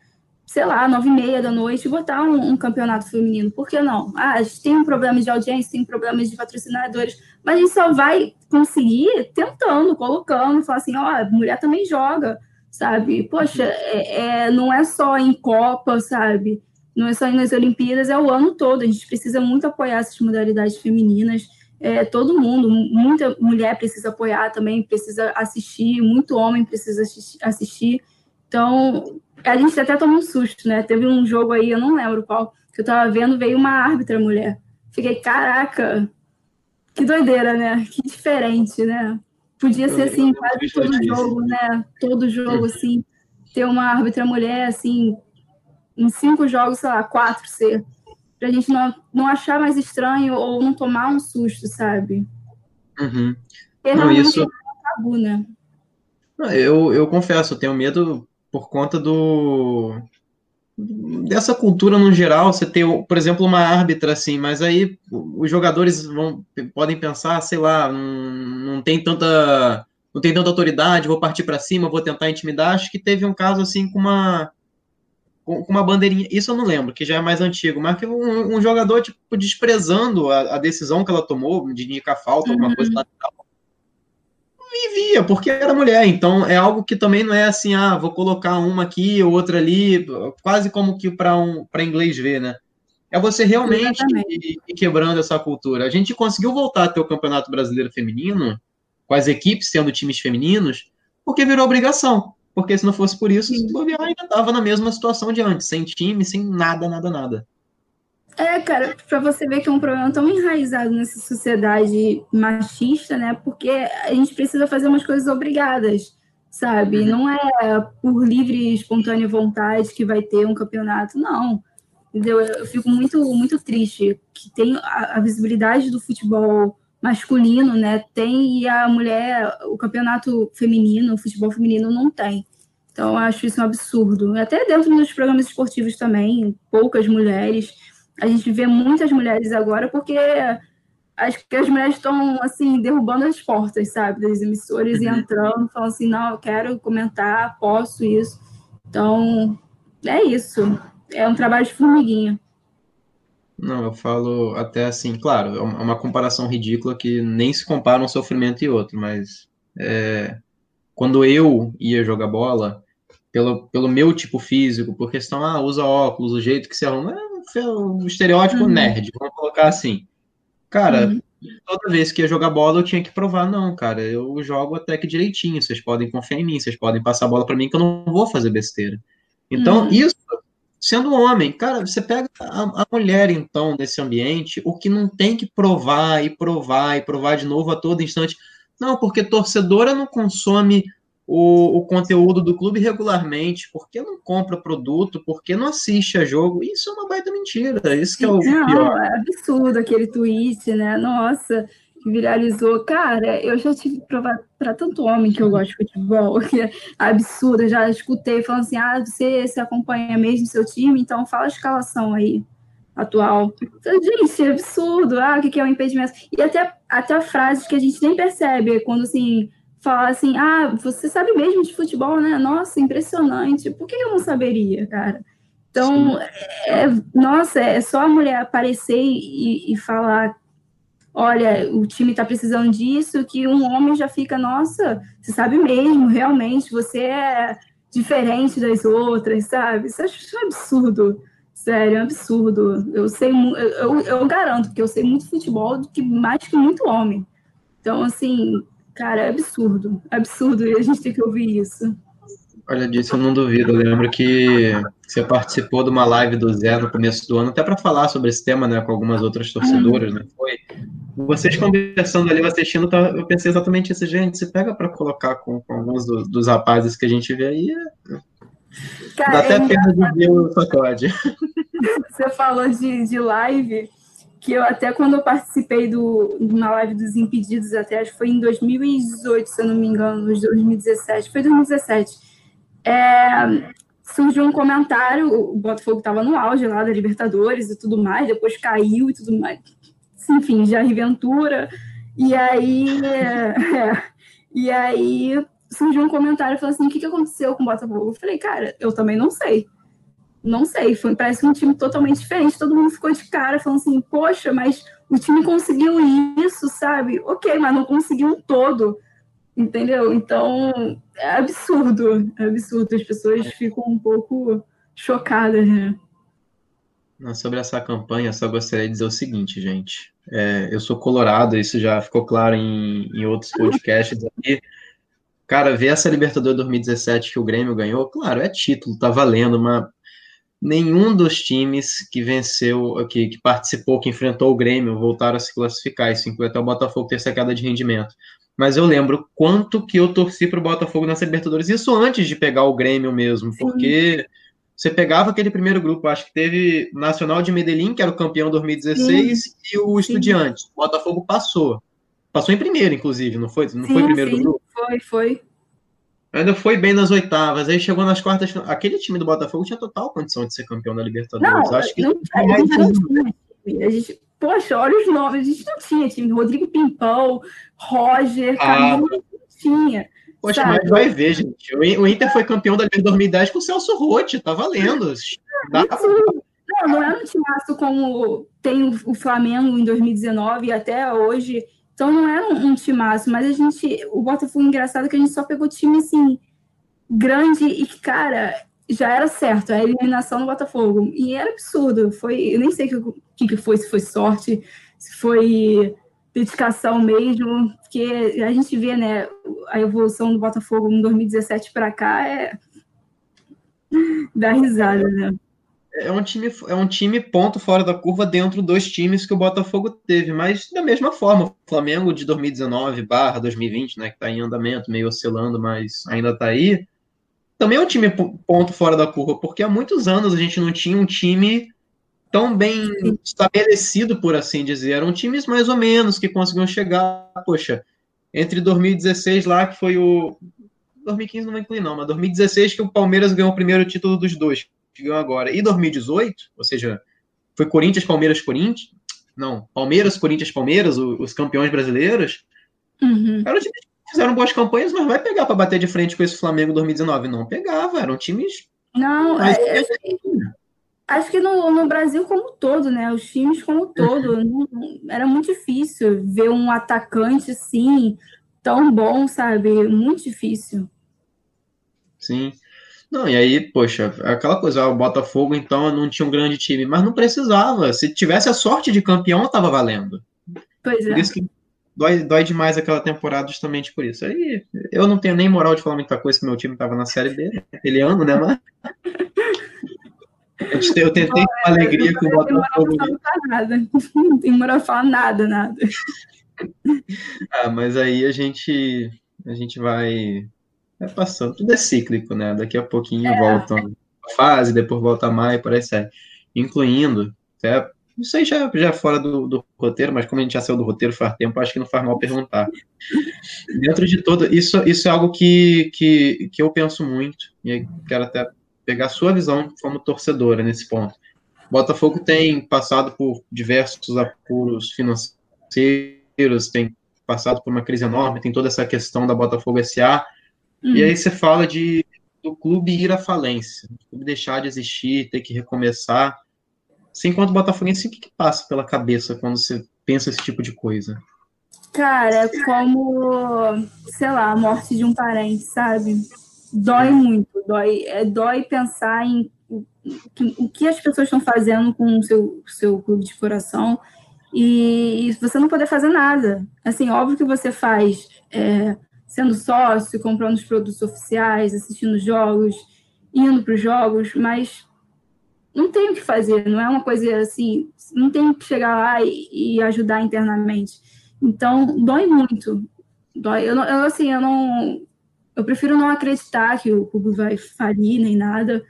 sei lá, nove e meia da noite, botar um, um, campeonato feminino? Por que não? Ah, a gente tem um problema de audiência, tem problemas de patrocinadores, mas a gente só vai conseguir tentando, colocando, falar assim, ó, oh, a mulher também joga, sabe? Poxa, é, é, não é só em Copa, sabe? Não é só nas Olimpíadas, é o ano todo. A gente precisa muito apoiar essas modalidades femininas é, todo mundo, muita mulher precisa apoiar também, precisa assistir, muito homem precisa assistir. Então, a gente até tomou um susto, né? Teve um jogo aí, eu não lembro qual, que eu tava vendo, veio uma árbitra mulher. Fiquei, caraca, que doideira, né? Que diferente, né? Podia ser assim, quase todo jogo, né? Todo jogo, assim, ter uma árbitra mulher, assim, em cinco jogos, sei lá, quatro ser para a gente não, não achar mais estranho ou não tomar um susto, sabe? Uhum. não, isso... é tabu, né? Eu, eu confesso, eu tenho medo por conta do dessa cultura no geral, você ter, por exemplo, uma árbitra assim, mas aí os jogadores vão podem pensar, sei lá, não, não tem tanta não tem tanta autoridade, vou partir para cima, vou tentar intimidar. Acho que teve um caso assim com uma com, uma bandeirinha. Isso eu não lembro, que já é mais antigo, mas que um, um jogador, tipo, desprezando a, a, decisão que ela tomou de indicar falta, alguma uhum. coisa lateral. Vivia, porque era mulher. Então é algo que também não é assim, ah, vou colocar uma aqui, outra ali, quase como que para um, inglês ver, né? É você realmente ir, ir quebrando essa cultura. A gente conseguiu voltar a ter o Campeonato Brasileiro Feminino, com as equipes sendo times femininos, porque virou obrigação. Porque se não fosse por isso, o bobear ainda estava na mesma situação de antes, sem time, sem nada, nada, nada. É, cara, para você ver que é um problema tão enraizado nessa sociedade machista, né? Porque a gente precisa fazer umas coisas obrigadas, sabe? Uhum. Não é por livre e espontânea vontade que vai ter um campeonato, não. Entendeu? Eu fico muito, muito triste que tem a, a visibilidade do futebol masculino, né? Tem e a mulher, o campeonato feminino, o futebol feminino não tem. Então, eu acho isso um absurdo. Até dentro dos programas esportivos também, poucas mulheres. A gente vê muitas mulheres agora porque acho que as mulheres estão, assim, derrubando as portas, sabe, das emissoras uhum. e entrando, falando assim, não, eu quero comentar, posso isso. Então, é isso. É um trabalho de formiguinha. Não, eu falo até assim, claro, é uma comparação ridícula que nem se compara um sofrimento e outro, mas é, quando eu ia jogar bola, pelo, pelo meu tipo físico, por questão, ah, usa óculos, o jeito que se arruma, é o estereótipo uhum. nerd, vamos colocar assim. Cara, uhum. toda vez que ia jogar bola, eu tinha que provar, não, cara, eu jogo até que direitinho, vocês podem confiar em mim, vocês podem passar a bola para mim que eu não vou fazer besteira. Então, uhum. isso sendo um homem, cara, você pega a, a, mulher, então, nesse ambiente, o que não tem que provar e provar e provar de novo a todo instante. Não, porque torcedora não consome o, o conteúdo do clube regularmente, porque não compra produto, porque não assiste a jogo. Isso é uma baita mentira. Isso que é o não, pior. É absurdo aquele tweet, né? Nossa, que viralizou. Cara, eu já tive que provar para tanto homem que eu gosto de futebol, (laughs) que é absurdo. Eu já escutei falando assim: ah, você se acompanha mesmo seu time, então fala a escalação aí atual. Então, gente, é absurdo. Ah, o que é o um impedimento? E até, até frases que a gente nem percebe, quando assim. Falar assim, ah, você sabe mesmo de futebol, né? Nossa, impressionante. Por que eu não saberia, cara? Então, é, nossa, é só a mulher aparecer e, e falar olha, o time está precisando disso, que um homem já fica, nossa, você sabe mesmo, realmente, você é diferente das outras, sabe? Isso é um absurdo. Sério, é um absurdo. Eu sei, eu, eu garanto, porque eu sei muito futebol do que mais que muito homem. Então, assim, cara, é absurdo. É absurdo e a gente tem que ouvir isso. Olha, disso eu não duvido. Eu lembro que você participou de uma live do Zé no começo do ano, até para falar sobre esse tema, né, com algumas outras torcedoras, né? Foi vocês conversando ali, assistindo, tá, eu pensei exatamente isso, gente. Se pega para colocar com, com alguns do, dos rapazes que a gente vê aí. Cara, dá até é pena de ver o sacode. (laughs) Você falou de, de live, que eu até quando eu participei do, na live dos Impedidos, até acho que foi em 2018, se eu não me engano, 2017, foi 2017. É, surgiu um comentário, o Botafogo estava no auge lá da Libertadores e tudo mais, depois caiu e tudo mais enfim, Jair Ventura. E aí, (laughs) é, e aí surgiu um comentário falando assim: o que, que aconteceu com o Botafogo? Eu falei, cara, eu também não sei. Não sei, foi, parece um time totalmente diferente. Todo mundo ficou de cara, falando assim: poxa, mas o time conseguiu isso, sabe? Ok, mas não conseguiu um todo, entendeu? Então é absurdo, é absurdo. As pessoas ficam um pouco chocadas, né? Sobre essa campanha, só gostaria de dizer o seguinte, gente. É, eu sou colorado, isso já ficou claro em, em outros (laughs) podcasts aqui. Cara, ver essa Libertadores 2017 que o Grêmio ganhou, claro, é título, tá valendo, mas nenhum dos times que venceu, que, que participou, que enfrentou o Grêmio, voltaram a se classificar. Isso inclui até o Botafogo ter queda de rendimento. Mas eu lembro quanto que eu torci para o Botafogo nessa Libertadores, isso antes de pegar o Grêmio mesmo, porque você pegava aquele primeiro grupo, acho que teve Nacional de Medellín, que era o campeão 2016, sim. e o Estudiante. O Botafogo passou. Passou em primeiro, inclusive, não foi? Não sim, foi primeiro sim. grupo? Foi, foi. Ainda foi bem nas oitavas, aí chegou nas quartas. Aquele time do Botafogo tinha total condição de ser campeão da Libertadores. Não, acho que não, não, não tinha. A gente, poxa, olha os nomes, a gente não tinha time. Rodrigo Pimpão, Roger, ah. Camilo, não tinha. Poxa, Sabe? mas vai ver, gente. O Inter foi campeão da Liga 2010 com o Celso Rotti, tá valendo. Dá. Não, não é um timaço como tem o Flamengo em 2019 e até hoje. Então não é um, um timaço, mas a gente. O Botafogo engraçado é que a gente só pegou time assim, grande e que, cara, já era certo, a eliminação do Botafogo. E era absurdo. Foi, eu nem sei o que, que foi, se foi sorte, se foi dedicação mesmo, porque a gente vê, né, a evolução do Botafogo em 2017 para cá é (laughs) dá risada, né? É um, time, é um time ponto fora da curva dentro dos times que o Botafogo teve, mas da mesma forma, o Flamengo de 2019 barra 2020, né, que está em andamento, meio oscilando, mas ainda está aí, também é um time ponto fora da curva, porque há muitos anos a gente não tinha um time tão bem estabelecido, por assim dizer. Eram times mais ou menos que conseguiam chegar, poxa, entre 2016 lá, que foi o. 2015 não vai incluir, não, mas 2016 que o Palmeiras ganhou o primeiro título dos dois, ganhou agora, e 2018, ou seja, foi Corinthians, Palmeiras, Corinthians. Não, Palmeiras, Corinthians, Palmeiras, os, campeões brasileiros. Uhum. Eram times que fizeram boas campanhas, mas vai pegar para bater de frente com esse Flamengo 2019? Não pegava, eram times. Não, é, acho que no, no Brasil como todo, né? Os times como todo. Não, era muito difícil ver um atacante assim, tão bom, sabe? Muito difícil. Sim. Não, e aí, poxa, aquela coisa, o Botafogo então não tinha um grande time, mas não precisava. Se tivesse a sorte de campeão, estava valendo. Pois é. Por isso que dói, dói demais aquela temporada justamente por isso. Aí eu não tenho nem moral de falar muita coisa que meu time estava na série B aquele ano, né, mas eu tentei com alegria que o Botafogo. (laughs) Não tem moral de falar nada, nada. Ah, mas aí a gente a gente vai, vai passando. Tudo é cíclico, né? Daqui a pouquinho é. volta a fase, depois volta a maio, por aí. Incluindo, até, isso aí já, já é fora do, do, roteiro, mas como a gente já saiu do roteiro faz tempo, acho que não faz mal perguntar. (laughs) Dentro de todo, isso, isso é algo que, que, que eu penso muito, e quero até pegar a sua visão como torcedora nesse ponto. Botafogo tem passado por diversos apuros financeiros, tem passado por uma crise enorme, tem toda essa questão da Botafogo SA, hum. e aí você fala de do clube ir à falência, o clube deixar de existir, ter que recomeçar. Você, enquanto botafoguense, o que, que passa pela cabeça quando você pensa esse tipo de coisa? Cara, é como, sei lá, a morte de um parente, sabe? dói muito, dói, é, dói pensar em o, o que as pessoas estão fazendo com o seu, seu clube de coração e, e você não poder fazer nada. Assim, óbvio que você faz é, sendo sócio, comprando os produtos oficiais, assistindo jogos, indo para os jogos, mas não tem o que fazer, não é uma coisa assim, não tem que chegar lá e, e ajudar internamente. Então, dói muito. Dói. Eu, eu, assim, eu não, eu prefiro não acreditar que o clube vai falir nem nada,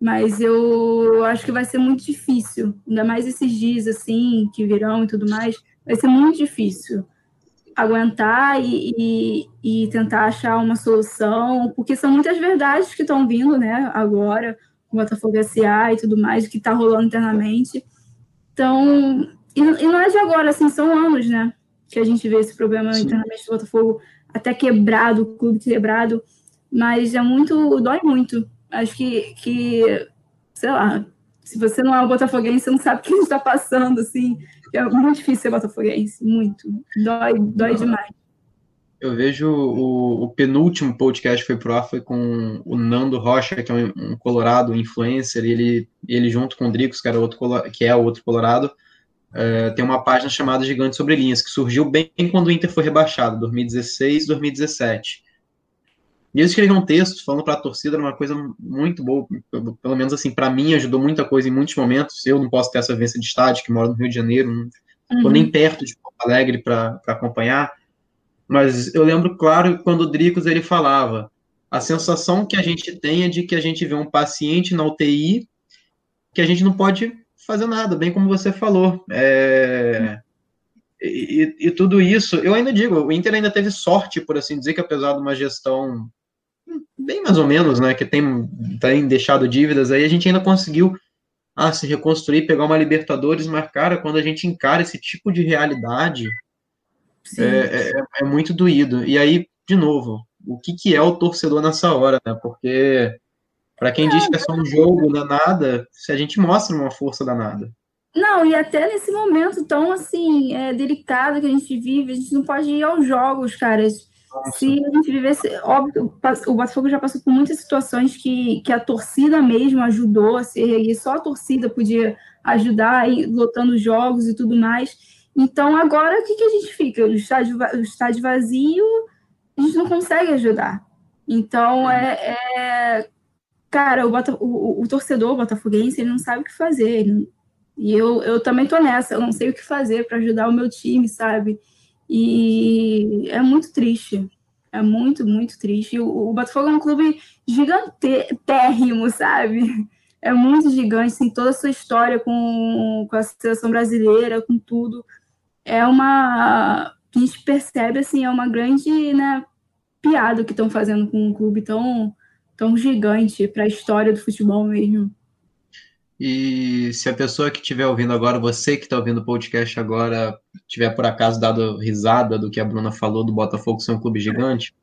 mas eu acho que vai ser muito difícil, ainda mais esses dias assim que virão e tudo mais, vai ser muito difícil aguentar e, e, e tentar achar uma solução, porque são muitas verdades que estão vindo, né, agora, o Botafogo SA e tudo mais, que está rolando internamente. Então, e, e, não é de agora, assim, são anos, né, que a gente vê esse problema Sim. internamente do Botafogo até quebrado, o clube quebrado, mas é muito, dói muito. Acho que, que sei lá, se você não é um botafoguense, você não sabe o que está passando, assim, é muito difícil ser botafoguense, muito, dói, dói não. demais. Eu vejo o, o, penúltimo podcast que foi pro ar foi com o Nando Rocha, que é um, um colorado influencer, e ele, ele junto com o Dricos, que, era outro, que é outro colorado, Uh, tem uma página chamada Gigante Sobre Linhas, que surgiu bem quando o Inter foi rebaixado, 2016, 2017. E eles escreveram um texto falando para a torcida, era uma coisa muito boa, pelo menos assim, para mim ajudou muita coisa em muitos momentos. Eu não posso ter essa vivência de estádio, que moro no Rio de Janeiro, não estou uhum. nem perto de Porto Alegre para acompanhar. Mas eu lembro, claro, quando o Dricos ele falava, a sensação que a gente tem é de que a gente vê um paciente na UTI que a gente não pode fazer nada, bem como você falou. É, e, e, tudo isso, eu ainda digo, o Inter ainda teve sorte, por assim dizer, que apesar de uma gestão bem mais ou menos, né, que tem, tem deixado dívidas aí, a gente ainda conseguiu ah, se reconstruir, pegar uma Libertadores, mas, cara, quando a gente encara esse tipo de realidade, é, é, é, muito doído. E aí, de novo, o que, que é o torcedor nessa hora, né? Porque para quem diz que é só um jogo danada, se a gente mostra uma força danada. Não, e até nesse momento tão assim, é, delicado que a gente vive, a gente não pode ir aos jogos, cara. Nossa. Se a gente vivesse. Óbvio, o Botafogo já passou por muitas situações que, que a torcida mesmo ajudou a se erguer, só a torcida podia ajudar, aí, lotando jogos e tudo mais. Então, agora o que, que a gente fica? O estádio, o estádio vazio, a gente não consegue ajudar. Então, é, é cara, o, Bota, o, o, torcedor botafoguense, ele não sabe o que fazer. Ele, e eu, eu também tô nessa, eu não sei o que fazer para ajudar o meu time, sabe? E é muito triste. É muito, muito triste. O, o Botafogo é um clube gigantérrimo, sabe? É muito gigante, tem toda sua história com, com a seleção brasileira, com tudo. É uma. A gente percebe, assim, é uma grande né, piada que estão fazendo com um clube tão tão gigante para a história do futebol mesmo. E se a pessoa que estiver ouvindo agora, você que está ouvindo o podcast agora, tiver por acaso dado risada do que a Bruna falou do Botafogo ser um clube gigante,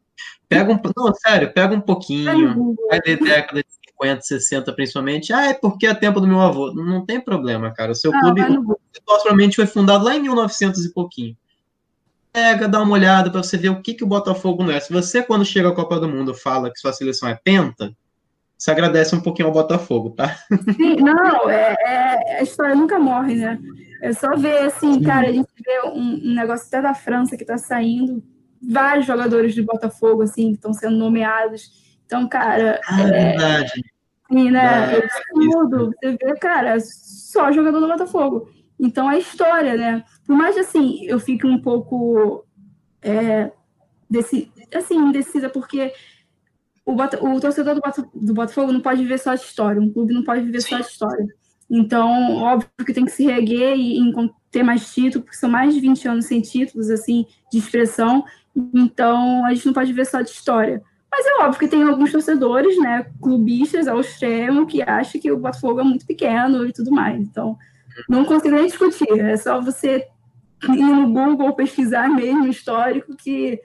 pega um. Não, sério, pega um pouquinho, vai de década de 50, 60 principalmente, ah, é porque é tempo do meu avô. Não tem problema, cara. O seu ah, clube provavelmente foi fundado lá em 1900 e pouquinho. Pega, dá uma olhada para você ver o que, que o Botafogo não é. Se você, quando chega à Copa do Mundo, fala que sua seleção é penta, você agradece um pouquinho ao Botafogo, tá? Sim, não, é, é, a história nunca morre, né? É só ver, assim, Sim. cara, a gente vê um, um, negócio até da França que tá saindo, vários jogadores de Botafogo, assim, que estão sendo nomeados. Então, cara. Ah, é, é verdade. Sim, né? É, tudo. Você vê, cara, só jogador do Botafogo. Então, é história, né? Por mais assim, eu fico um pouco. É, desse, assim, indecisa, porque o, o torcedor do, do Botafogo não pode viver só de história, um clube não pode viver Sim. só de história. Então, óbvio que tem que se reguer e, e ter mais títulos, porque são mais de 20 anos sem títulos, assim, de expressão. Então, a gente não pode viver só de história. Mas é óbvio que tem alguns torcedores, né, clubistas ao extremo, que acham que o Botafogo é muito pequeno e tudo mais. Então, não consigo nem discutir. É só você ir no Google pesquisar mesmo histórico que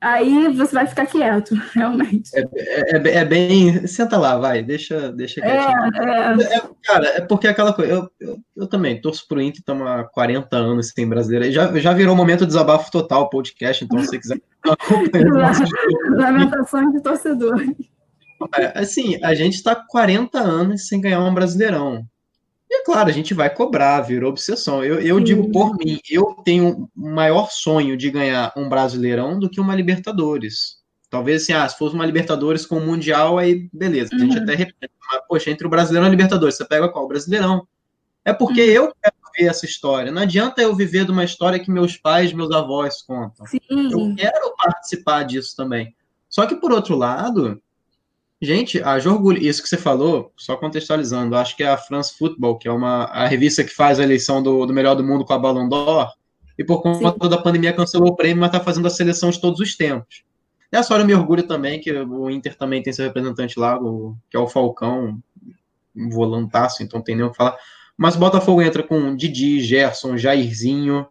aí você vai ficar quieto, (laughs) realmente. É, é, é, é bem. Senta lá, vai, deixa, deixa é, quietinho. É, é, cara, é porque aquela coisa. Eu, eu, eu também torço pro Inter, estamos há 40 anos sem brasileiro. Já, já virou momento de desabafo total podcast, então se você quiser (laughs) Lamentações de torcedor. É, assim, a gente está 40 anos sem ganhar um brasileirão. E é claro, a gente vai cobrar, virou obsessão. Eu, eu digo por mim, eu tenho um maior sonho de ganhar um Brasileirão do que uma Libertadores. Talvez assim, ah, se fosse uma Libertadores com o Mundial, aí beleza, a gente uhum. até repete. Mas, poxa, entre o Brasileirão e a Libertadores, você pega qual? O Brasileirão. É porque uhum. eu quero ver essa história. Não adianta eu viver de uma história que meus pais, meus avós contam. Sim. Eu quero participar disso também. Só que, por outro lado, Gente, a Jorgulho, isso que você falou, só contextualizando, acho que é a France Football, que é uma a revista que faz a eleição do, do melhor do mundo com a Ballon d'Or, e por conta Sim. da pandemia cancelou o prêmio, mas está fazendo a seleção de todos os tempos. Nessa hora eu me orgulho também que o Inter também tem seu representante lá, o, que é o Falcão, um volantaço, então tem nem o que falar. Mas o Botafogo entra com Didi, Gerson, Jairzinho,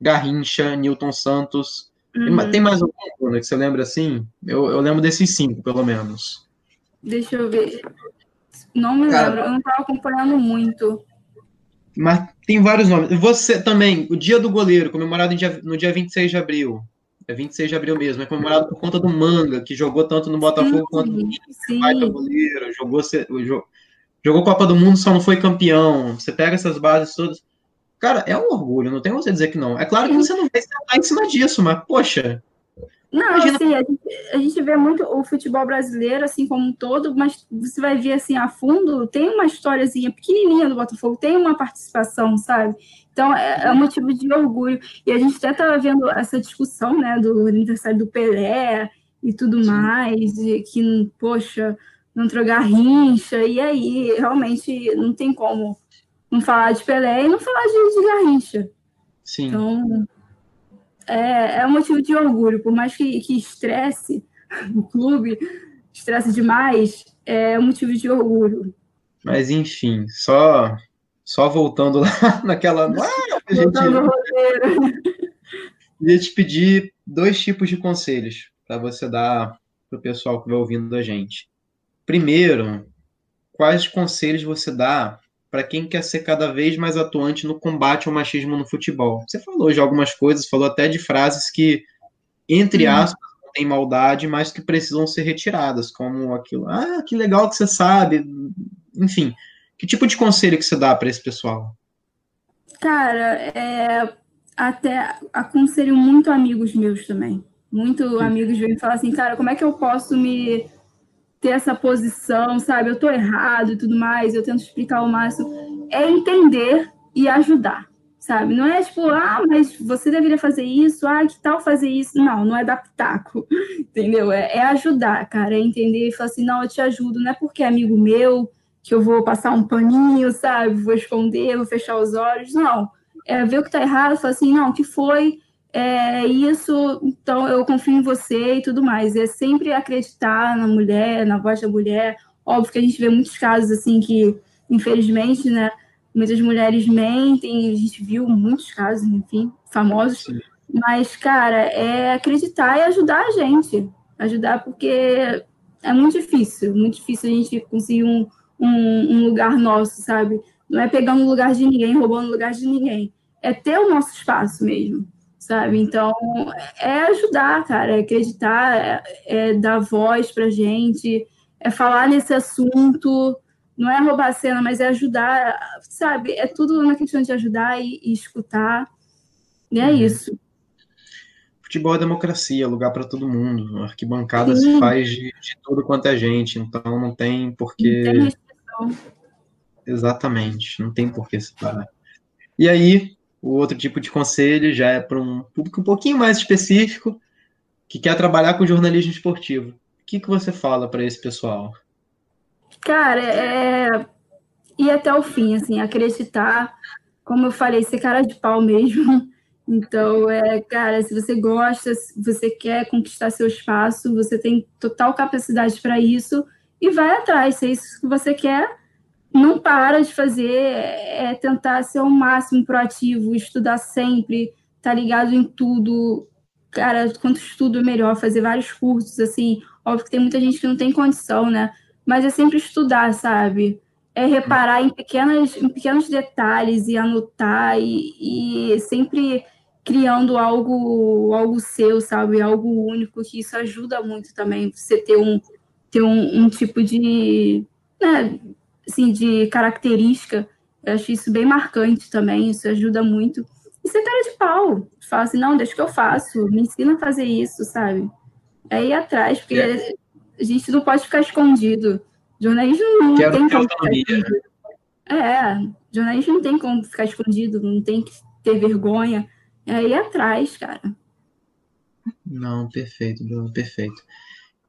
Garrincha, Newton Santos. Uhum. Tem mais algum que você lembra assim? Eu, eu lembro desses cinco, pelo menos. Deixa eu ver. Não me Cara, lembro, eu não estava acompanhando muito. Mas tem vários nomes. Você também, o dia do goleiro, comemorado no dia, no dia 26 de abril. É 26 de abril mesmo, é comemorado por conta do Manga, que jogou tanto no Botafogo sim, quanto no sim. goleiro, jogou, jogou Copa do Mundo, só não foi campeão. Você pega essas bases todas. Cara, é um orgulho, não tem você dizer que não. É claro que você não vai estar em cima disso, mas, poxa, não, Imagina... assim, a gente, a gente vê muito o futebol brasileiro, assim, como um todo, mas você vai ver, assim, a fundo, tem uma historiazinha pequenininha do Botafogo, tem uma participação, sabe? Então, é, é um motivo de orgulho. E a gente até estava vendo essa discussão, né, do aniversário do Pelé e tudo Sim. mais, e que, poxa, não trocar rincha, e aí, realmente, não tem como não falar de Pelé e não falar de, de Garrincha. Sim. Então, é, é um motivo de orgulho, por mais que, que estresse o clube, estresse demais, é um motivo de orgulho. Mas enfim, só só voltando (laughs) lá naquela. Ah, a gente... (laughs) Queria te pedir dois tipos de conselhos para você dar para o pessoal que vai ouvindo a gente. Primeiro, quais conselhos você dá para quem quer ser cada vez mais atuante no combate ao machismo no futebol. Você falou de algumas coisas, falou até de frases que, entre uhum. aspas, não tem maldade, mas que precisam ser retiradas, como aquilo, ah, que legal que você sabe. Enfim, que tipo de conselho que você dá para esse pessoal? Cara, é, até aconselho muito amigos meus também. Muito amigos vêm falar assim, cara, como é que eu posso me ter essa posição, sabe? Eu tô errado e tudo mais, eu tento explicar o máximo. É entender e ajudar, sabe? Não é tipo, ah, mas você deveria fazer isso, ah, que tal fazer isso? Não, não é dar pitaco, (laughs) entendeu? É, é ajudar, cara, é entender e falar assim, não, eu te ajudo, não é porque é amigo meu que eu vou passar um paninho, sabe? Vou esconder, vou fechar os olhos, não. É ver o que tá errado, falar assim, não, o que foi? É isso, então eu confio em você e tudo mais. É sempre acreditar na mulher, na voz da mulher. Óbvio que a gente vê muitos casos assim que, infelizmente, né, muitas mulheres mentem, a gente viu muitos casos, enfim, famosos. Sim. Mas, cara, é acreditar e ajudar a gente. Ajudar porque é muito difícil, muito difícil a gente conseguir um, um, um lugar nosso, sabe? Não é pegando o lugar de ninguém, roubando o lugar de ninguém. É ter o nosso espaço mesmo, sabe? Então, é ajudar, cara, é acreditar, é, é dar voz pra gente, é falar nesse assunto, não é roubar a cena, mas é ajudar, sabe? É tudo na questão de ajudar e, e escutar. E é uhum. isso. Futebol é democracia, lugar para todo mundo. A arquibancada Sim. se faz de, de, tudo quanto é gente, então não tem porquê. Não tem restrição. Exatamente, não tem porquê separar. E aí, o outro tipo de conselho já é para um público um pouquinho mais específico que quer trabalhar com jornalismo esportivo. O que, que você fala para esse pessoal? Cara, é ir até o fim, assim, acreditar, como eu falei, ser cara de pau mesmo. (laughs) Então, é, cara, se você gosta, se você quer conquistar seu espaço, você tem total capacidade para isso e vai atrás. Se é isso que você quer, não para de fazer, é tentar ser o máximo proativo, estudar sempre, tá ligado em tudo. Cara, quanto estudo melhor, fazer vários cursos, assim. Óbvio que tem muita gente que não tem condição, né? mas é sempre estudar, sabe? É reparar em, pequenas, em pequenos detalhes e anotar e, e sempre criando algo, algo seu, sabe? Algo único, que isso ajuda muito também, você ter um, ter um, um tipo de, né, assim, de característica. Eu acho isso bem marcante também, isso ajuda muito. E ser cara de pau. Fala assim, não, deixa que eu faço, me ensina a fazer isso, sabe? É ir atrás, porque é a gente não pode ficar escondido. Jornalismo não Quero tem como ficar escondido. É, jornalismo não tem como ficar escondido, não tem que ter vergonha. É ir atrás, cara. Não, perfeito, Bruno, perfeito.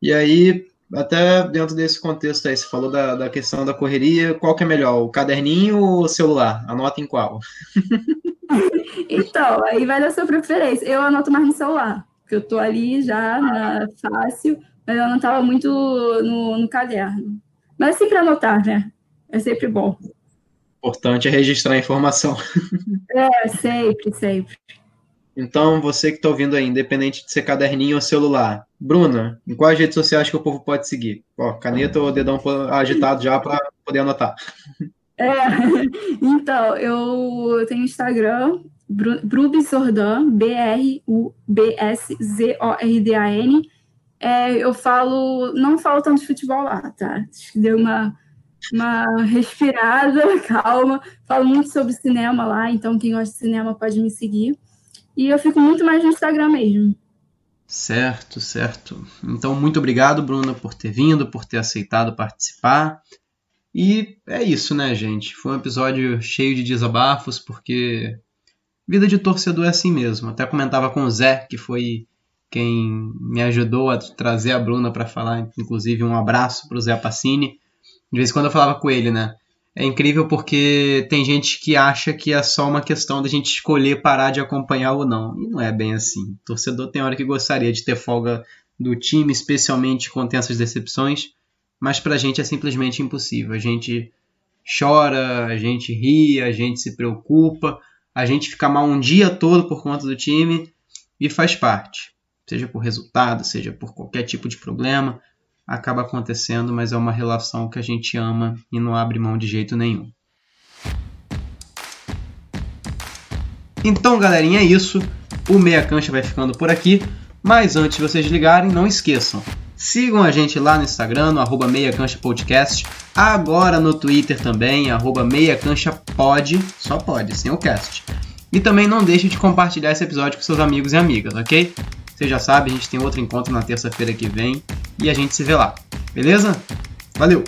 E aí, até dentro desse contexto aí, você falou da, da questão da correria, qual que é melhor, o caderninho ou o celular? Anota em qual? (laughs) então, aí vai da sua preferência. Eu anoto mais no celular, porque eu tô ali já na, fácil, mas eu anotava muito no, no caderno. Mas é sempre anotar, né? É sempre bom. Importante é registrar a informação. É, sempre, sempre. Então, você que está ouvindo aí, independente de ser caderninho ou celular, Bruna, em quais redes sociais que o povo pode seguir? Ó, caneta ou dedão agitado já para poder anotar. É, (laughs) então, eu tenho Instagram, Brubis B-R-U-B-S-Z-O-R-D-A-N, é, eu falo, não falo tanto de futebol lá, tá? Acho que deu uma, uma respirada, (laughs) calma. Falo muito sobre cinema lá, então quem gosta de cinema pode me seguir. E eu fico muito mais no Instagram mesmo. Certo, certo. Então, muito obrigado, Bruna, por ter vindo, por ter aceitado participar. E é isso, né, gente? Foi um episódio cheio de desabafos, porque vida de torcedor é assim mesmo. Até comentava com o Zé, que foi quem me ajudou a trazer a Bruna para falar, inclusive um abraço para o Zé Passini. De vez em quando eu falava com ele, né? É incrível porque tem gente que acha que é só uma questão da gente escolher parar de acompanhar ou não. E não é bem assim. O torcedor tem hora que gostaria de ter folga do time, especialmente quando tem essas decepções, mas pra gente é simplesmente impossível. A gente chora, a gente ri, a gente se preocupa, a gente fica mal um dia todo por conta do time e faz parte seja por resultado, seja por qualquer tipo de problema, acaba acontecendo, mas é uma relação que a gente ama e não abre mão de jeito nenhum. Então, galerinha, é isso. O Meia Cancha vai ficando por aqui. Mas antes de vocês ligarem, não esqueçam. Sigam a gente lá no Instagram, no arroba Meia Cancha Podcast. Agora no Twitter também, arroba Meia Cancha Pod. Só pode, sem o cast. E também não deixe de compartilhar esse episódio com seus amigos e amigas, ok? Você já sabe, a gente tem outro encontro na terça-feira que vem e a gente se vê lá. Beleza? Valeu!